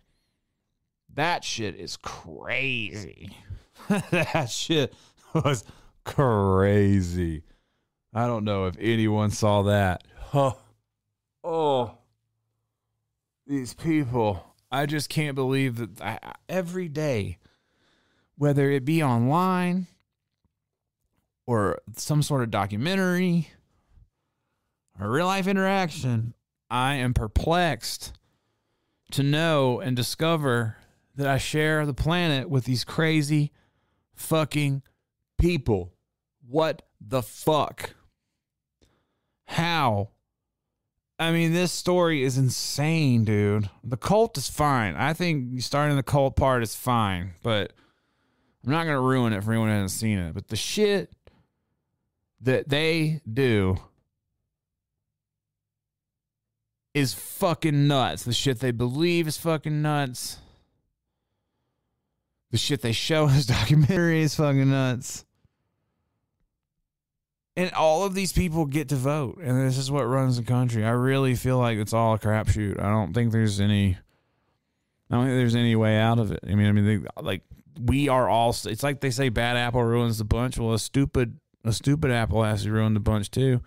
That shit is crazy. that shit was crazy. I don't know if anyone saw that. Huh. Oh. These people. I just can't believe that I, every day, whether it be online or some sort of documentary or real life interaction, I am perplexed to know and discover that I share the planet with these crazy fucking people. What the fuck? How? I mean, this story is insane, dude. The cult is fine. I think starting the cult part is fine, but I'm not going to ruin it for anyone who hasn't seen it. But the shit that they do is fucking nuts. The shit they believe is fucking nuts. The shit they show this documentary is fucking nuts. And all of these people get to vote, and this is what runs the country. I really feel like it's all a crapshoot. I don't think there's any. I don't think there's any way out of it. I mean, I mean, they, like we are all. It's like they say, bad apple ruins the bunch. Well, a stupid, a stupid apple has to ruin the bunch too.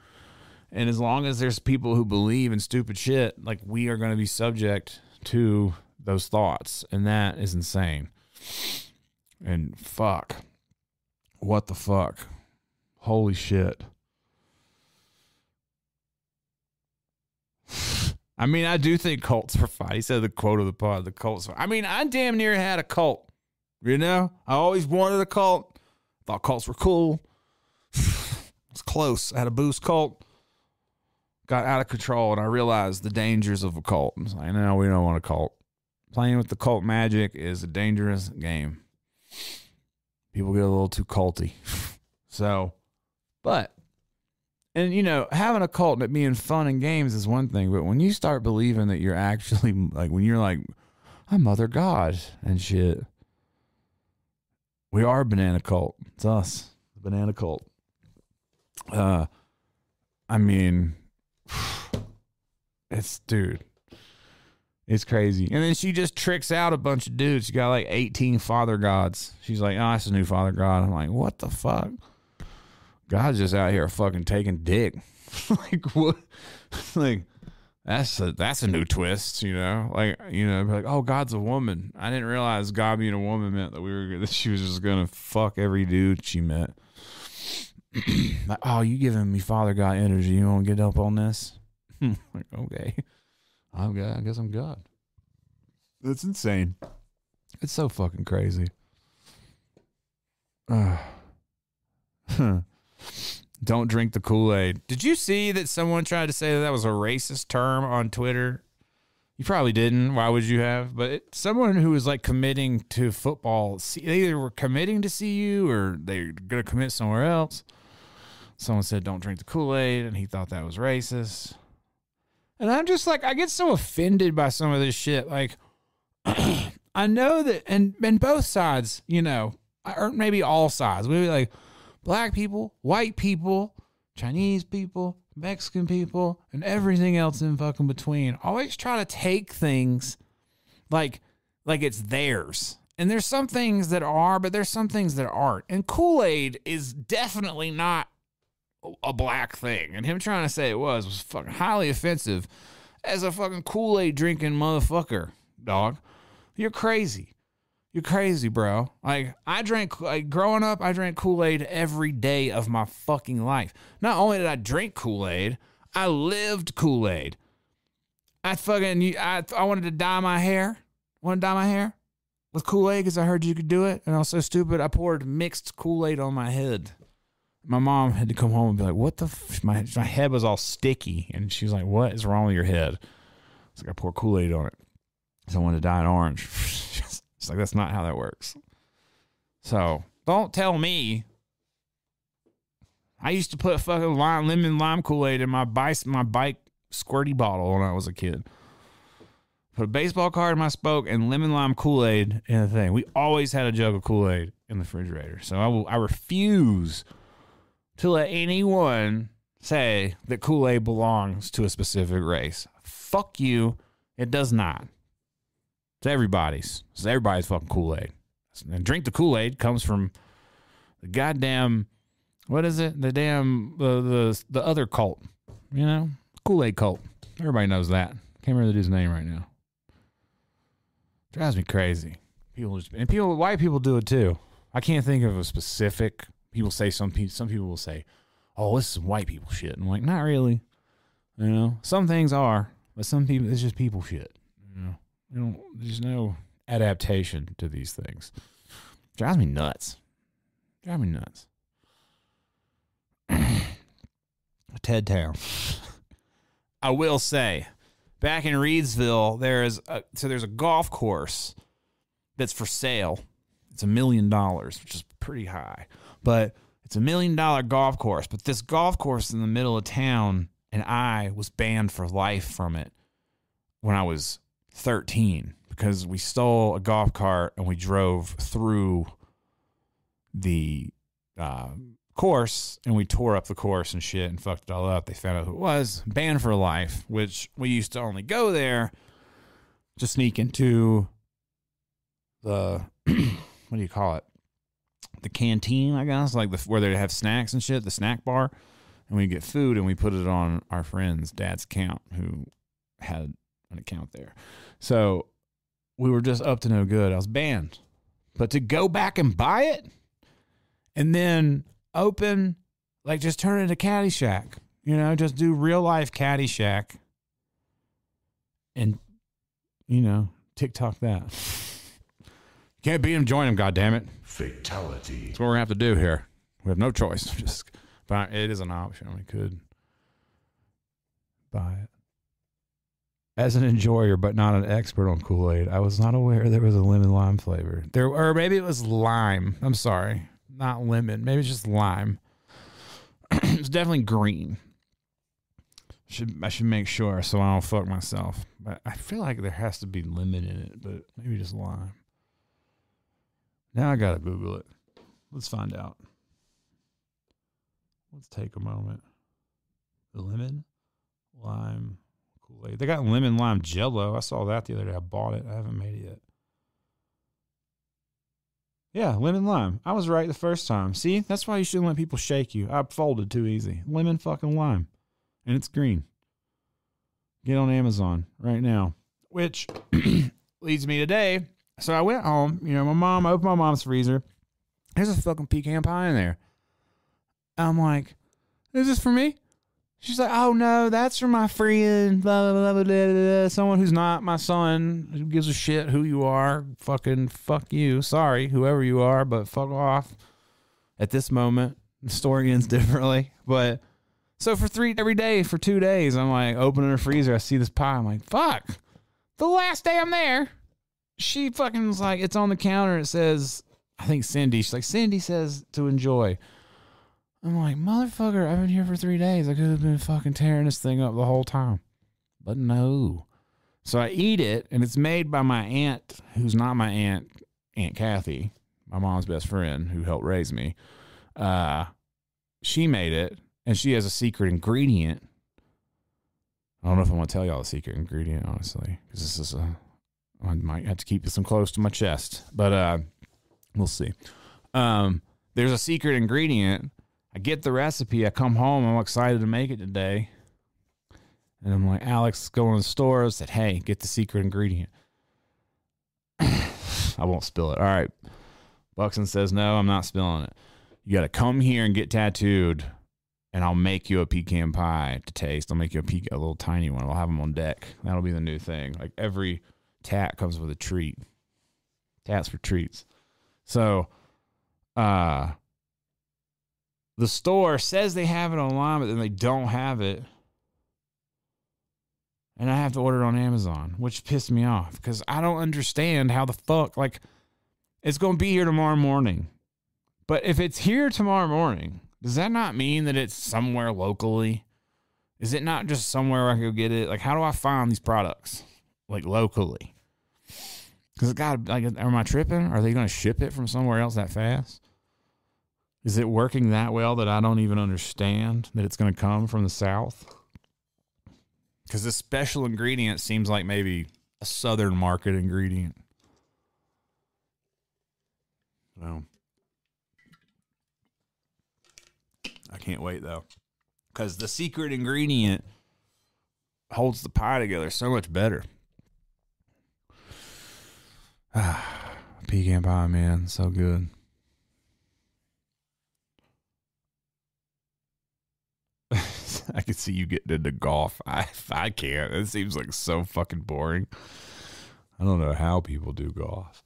And as long as there's people who believe in stupid shit, like we are going to be subject to those thoughts, and that is insane. And fuck, what the fuck? Holy shit. I mean, I do think cults are fine. He said the quote of the pod, the cults. I mean, I damn near had a cult. You know, I always wanted a cult. Thought cults were cool. It's close. I had a boost cult. Got out of control, and I realized the dangers of a cult. I was like, no, we don't want a cult. Playing with the cult magic is a dangerous game. People get a little too culty. so, but and you know, having a cult and it being fun and games is one thing, but when you start believing that you're actually like when you're like, I'm Mother God and shit. We are banana cult. It's us, the banana cult. Uh, I mean, it's dude, it's crazy. And then she just tricks out a bunch of dudes. She got like 18 father gods. She's like, oh, that's a new father god. I'm like, what the fuck? God's just out here fucking taking dick. like what? like that's a that's a new twist, you know. Like you know, like, oh, God's a woman. I didn't realize God being a woman meant that we were that she was just gonna fuck every dude she met. like, oh, you giving me Father God energy? You want to get up on this? like, okay, I'm God. I guess I'm God. That's insane. It's so fucking crazy. Uh, Don't drink the Kool Aid. Did you see that someone tried to say that that was a racist term on Twitter? You probably didn't. Why would you have? But it, someone who was like committing to football, see- they either were committing to CU or they're going to commit somewhere else. Someone said, don't drink the Kool Aid, and he thought that was racist. And I'm just like, I get so offended by some of this shit. Like, I know that, and, and both sides, you know, or maybe all sides, maybe like black people, white people, Chinese people, Mexican people, and everything else in fucking between always try to take things like like it's theirs. And there's some things that are, but there's some things that aren't. And Kool-Aid is definitely not a black thing. And him trying to say it was was fucking highly offensive as a fucking Kool-Aid drinking motherfucker, dog. You're crazy. You're crazy, bro. Like I drank like growing up, I drank Kool-Aid every day of my fucking life. Not only did I drink Kool-Aid, I lived Kool-Aid. I fucking I I wanted to dye my hair. Want to dye my hair with Kool-Aid because I heard you could do it, and I was so stupid. I poured mixed Kool-Aid on my head. My mom had to come home and be like, "What the?" F-? My my head was all sticky, and she was like, "What is wrong with your head?" It's like I pour Kool-Aid on it. So I wanted to dye it orange. It's like that's not how that works. So don't tell me. I used to put fucking lime, lemon lime Kool Aid in my bike my bike squirty bottle when I was a kid. Put a baseball card in my spoke and lemon lime Kool Aid in the thing. We always had a jug of Kool Aid in the refrigerator. So I will I refuse to let anyone say that Kool Aid belongs to a specific race. Fuck you. It does not. It's everybody's. It's everybody's fucking Kool Aid. And drink the Kool Aid comes from the goddamn what is it? The damn the the the other cult. You know, Kool Aid cult. Everybody knows that. Can't remember the dude's name right now. Drives me crazy. People just and people white people do it too. I can't think of a specific. People say some people. Some people will say, "Oh, this is white people shit." And I'm like, not really. You know, some things are, but some people it's just people shit. You know, you know, there's no adaptation to these things. Drives me nuts. Drives me nuts. Ted Town. I will say, back in Reidsville, there is a, so there's a golf course that's for sale. It's a million dollars, which is pretty high, but it's a million dollar golf course. But this golf course in the middle of town, and I was banned for life from it when I was 13 because we stole a golf cart and we drove through the uh, course and we tore up the course and shit and fucked it all up. They found out who it was, banned for life, which we used to only go there to sneak into the what do you call it? The canteen, I guess, like the where they have snacks and shit, the snack bar, and we get food and we put it on our friend's dad's account who had an account there. So we were just up to no good. I was banned. But to go back and buy it and then open, like just turn it into Caddyshack, you know, just do real life Caddyshack and, you know, TikTok that. Can't beat him, join him, goddammit. Fatality. That's what we're gonna have to do here. We have no choice. Just, but it is an option. We could buy it as an enjoyer, but not an expert on Kool Aid. I was not aware there was a lemon lime flavor. There, or maybe it was lime. I'm sorry, not lemon. Maybe it's just lime. it's definitely green. Should I should make sure so I don't fuck myself. But I feel like there has to be lemon in it, but maybe just lime. Now I gotta Google it. Let's find out. Let's take a moment. Lemon, lime, Kool Aid. They got lemon lime Jello. I saw that the other day. I bought it. I haven't made it yet. Yeah, lemon lime. I was right the first time. See, that's why you shouldn't let people shake you. I folded too easy. Lemon fucking lime, and it's green. Get on Amazon right now. Which leads me today. So I went home. You know, my mom I opened my mom's freezer. There's a fucking pecan pie in there. I'm like, is this for me? She's like, oh no, that's for my friend, blah, blah, blah, blah, blah, blah. Someone who's not my son, who gives a shit who you are. Fucking fuck you. Sorry, whoever you are, but fuck off. At this moment, the story ends differently. But so for three, every day for two days, I'm like opening her freezer. I see this pie. I'm like, fuck. The last day I'm there, she fucking was like, it's on the counter. It says, I think Cindy. She's like, Cindy says to enjoy. I'm like, motherfucker, I've been here for three days. I could have been fucking tearing this thing up the whole time. But no. So I eat it, and it's made by my aunt, who's not my aunt, Aunt Kathy, my mom's best friend who helped raise me. Uh, she made it, and she has a secret ingredient. I don't know if I want to tell y'all the secret ingredient, honestly, because this is a. I might have to keep one close to my chest, but uh, we'll see. Um, there's a secret ingredient I get the recipe. I come home. I'm excited to make it today. And I'm like, Alex, go in the store. I said, hey, get the secret ingredient. I won't spill it. All right. Buxton says, no, I'm not spilling it. You got to come here and get tattooed, and I'll make you a pecan pie to taste. I'll make you a, pecan, a little tiny one. I'll have them on deck. That'll be the new thing. Like every tat comes with a treat. Tats for treats. So, uh, the store says they have it online, but then they don't have it. And I have to order it on Amazon, which pissed me off because I don't understand how the fuck, like, it's going to be here tomorrow morning. But if it's here tomorrow morning, does that not mean that it's somewhere locally? Is it not just somewhere I could get it? Like, how do I find these products, like, locally? Because it got, like, am I tripping? Are they going to ship it from somewhere else that fast? Is it working that well that I don't even understand that it's going to come from the South? Because this special ingredient seems like maybe a Southern market ingredient. So I can't wait though. Because the secret ingredient holds the pie together so much better. Pecan pie, man. So good. I could see you getting into golf. I I can't. It seems like so fucking boring. I don't know how people do golf.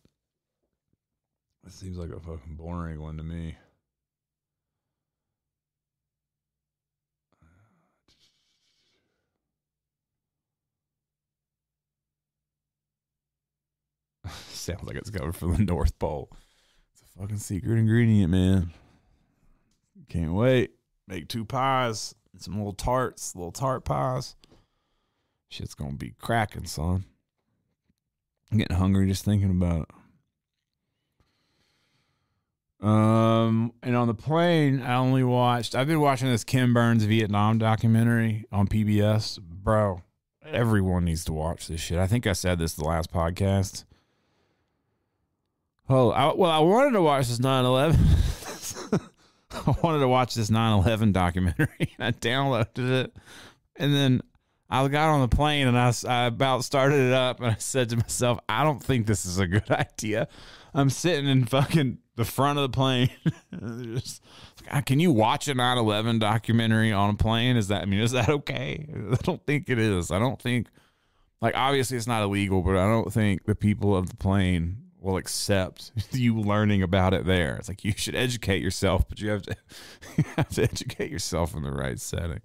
It seems like a fucking boring one to me. Sounds like it's coming from the North Pole. It's a fucking secret ingredient, man. Can't wait. Make two pies some little tarts, little tart pies. Shit's gonna be cracking, son. I'm getting hungry just thinking about it. Um, and on the plane, I only watched. I've been watching this Ken Burns Vietnam documentary on PBS, bro. Everyone needs to watch this shit. I think I said this the last podcast. Oh, I, well, I wanted to watch this 9 11. I wanted to watch this 9 11 documentary. And I downloaded it. And then I got on the plane and I, I about started it up and I said to myself, I don't think this is a good idea. I'm sitting in fucking the front of the plane. Just, can you watch a 9 11 documentary on a plane? Is that, I mean, is that okay? I don't think it is. I don't think, like, obviously it's not illegal, but I don't think the people of the plane will accept you learning about it there. It's like you should educate yourself, but you have to you have to educate yourself in the right setting.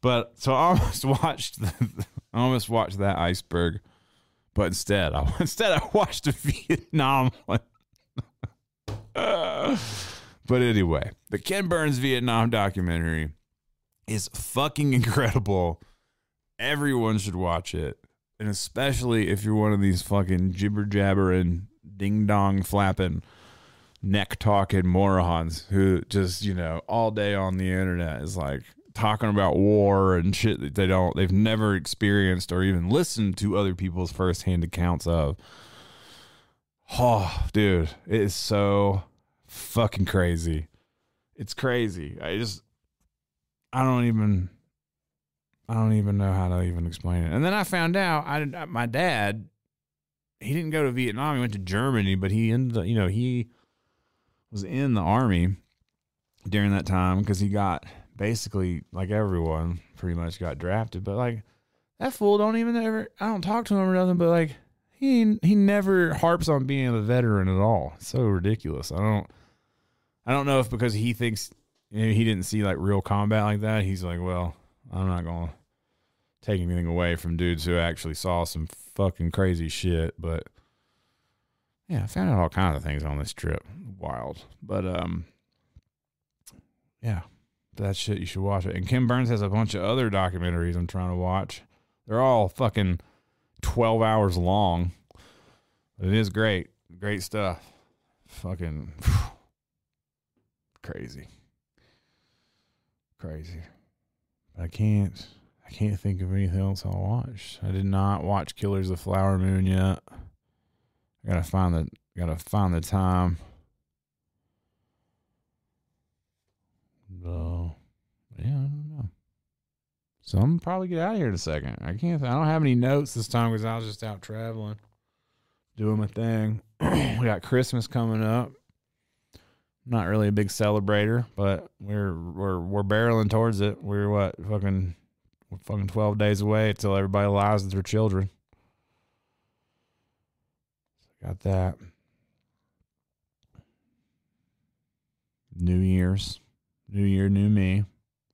But so I almost watched the, I almost watched that iceberg, but instead I instead I watched the Vietnam one. but anyway, the Ken Burns Vietnam documentary is fucking incredible. Everyone should watch it. And especially if you're one of these fucking jibber jabbering ding dong flapping neck talking morons who just you know all day on the internet is like talking about war and shit that they don't they've never experienced or even listened to other people's firsthand accounts of. Oh dude it is so fucking crazy. It's crazy. I just i don't even i don't even know how to even explain it. And then i found out i my dad he didn't go to vietnam he went to germany but he ended up you know he was in the army during that time because he got basically like everyone pretty much got drafted. But like that fool don't even ever. I don't talk to him or nothing. But like he he never harps on being a veteran at all. It's so ridiculous. I don't. I don't know if because he thinks you know, he didn't see like real combat like that. He's like, well, I'm not gonna take anything away from dudes who actually saw some fucking crazy shit, but yeah, I found out all kinds of things on this trip. Wild. But um yeah, that shit you should watch it. And Ken Burns has a bunch of other documentaries I'm trying to watch. They're all fucking 12 hours long. But it is great. Great stuff. Fucking crazy. Crazy. I can't I can't think of anything else I'll watch. I did not watch Killers of Flower Moon yet. I gotta find the gotta find the time. So yeah, I don't know. So I'm probably get out of here in a second. I can't. I don't have any notes this time because I was just out traveling, doing my thing. we got Christmas coming up. Not really a big celebrator, but we're we're we're barreling towards it. We're what fucking we're fucking twelve days away until everybody lies with their children. So got that. New Year's. New Year, new me.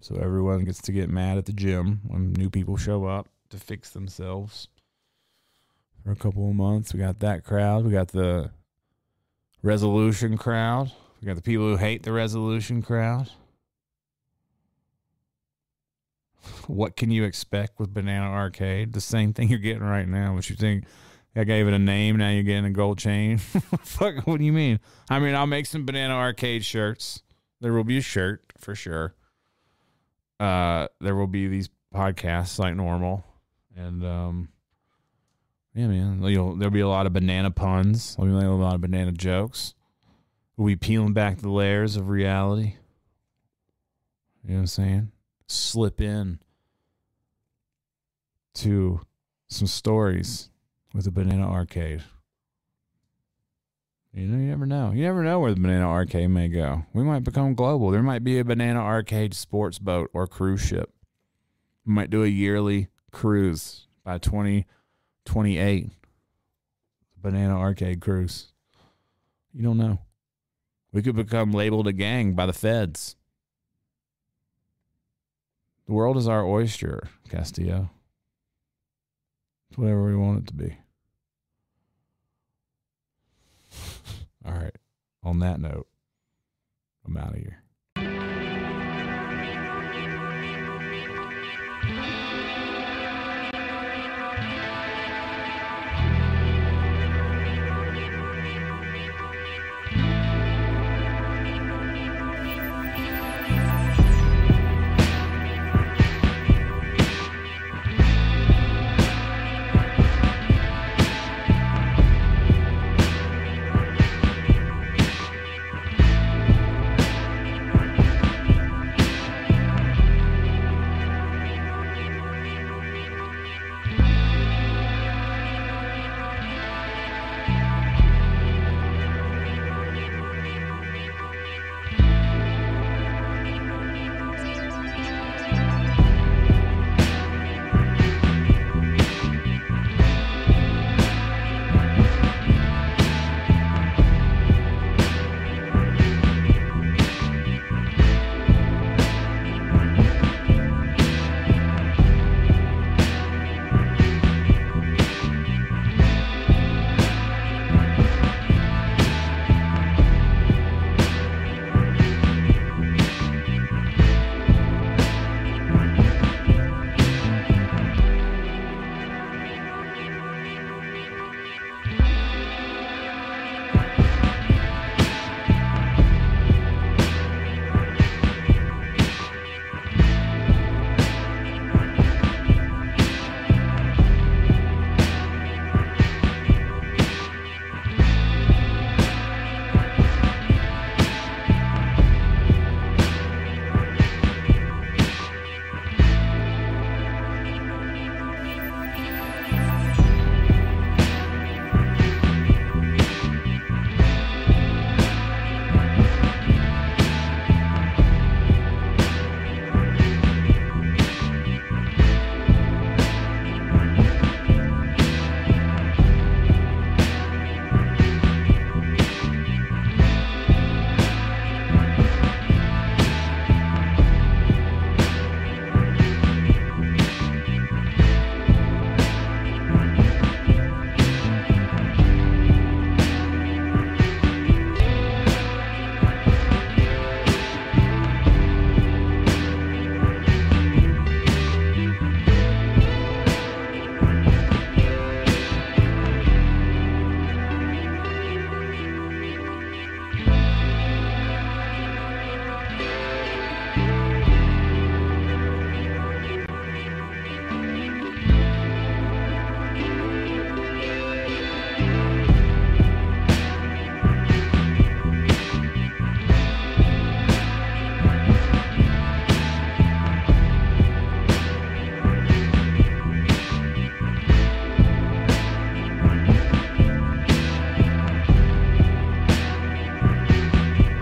So everyone gets to get mad at the gym when new people show up to fix themselves for a couple of months. We got that crowd. We got the resolution crowd. We got the people who hate the resolution crowd. What can you expect with Banana Arcade? The same thing you're getting right now. What you think? I gave it a name. Now you're getting a gold chain. Fuck. What do you mean? I mean, I'll make some Banana Arcade shirts. There will be a shirt for sure. Uh, there will be these podcasts like normal, and um, yeah, man, you'll, there'll be a lot of banana puns. There'll be a lot of banana jokes. We'll be peeling back the layers of reality. You know what I'm saying? Slip in to some stories with a banana arcade. You know, you never know. You never know where the banana arcade may go. We might become global. There might be a banana arcade sports boat or cruise ship. We might do a yearly cruise by 2028. Banana arcade cruise. You don't know. We could become labeled a gang by the feds. The world is our oyster, Castillo. It's whatever we want it to be. All right. On that note, I'm out of here.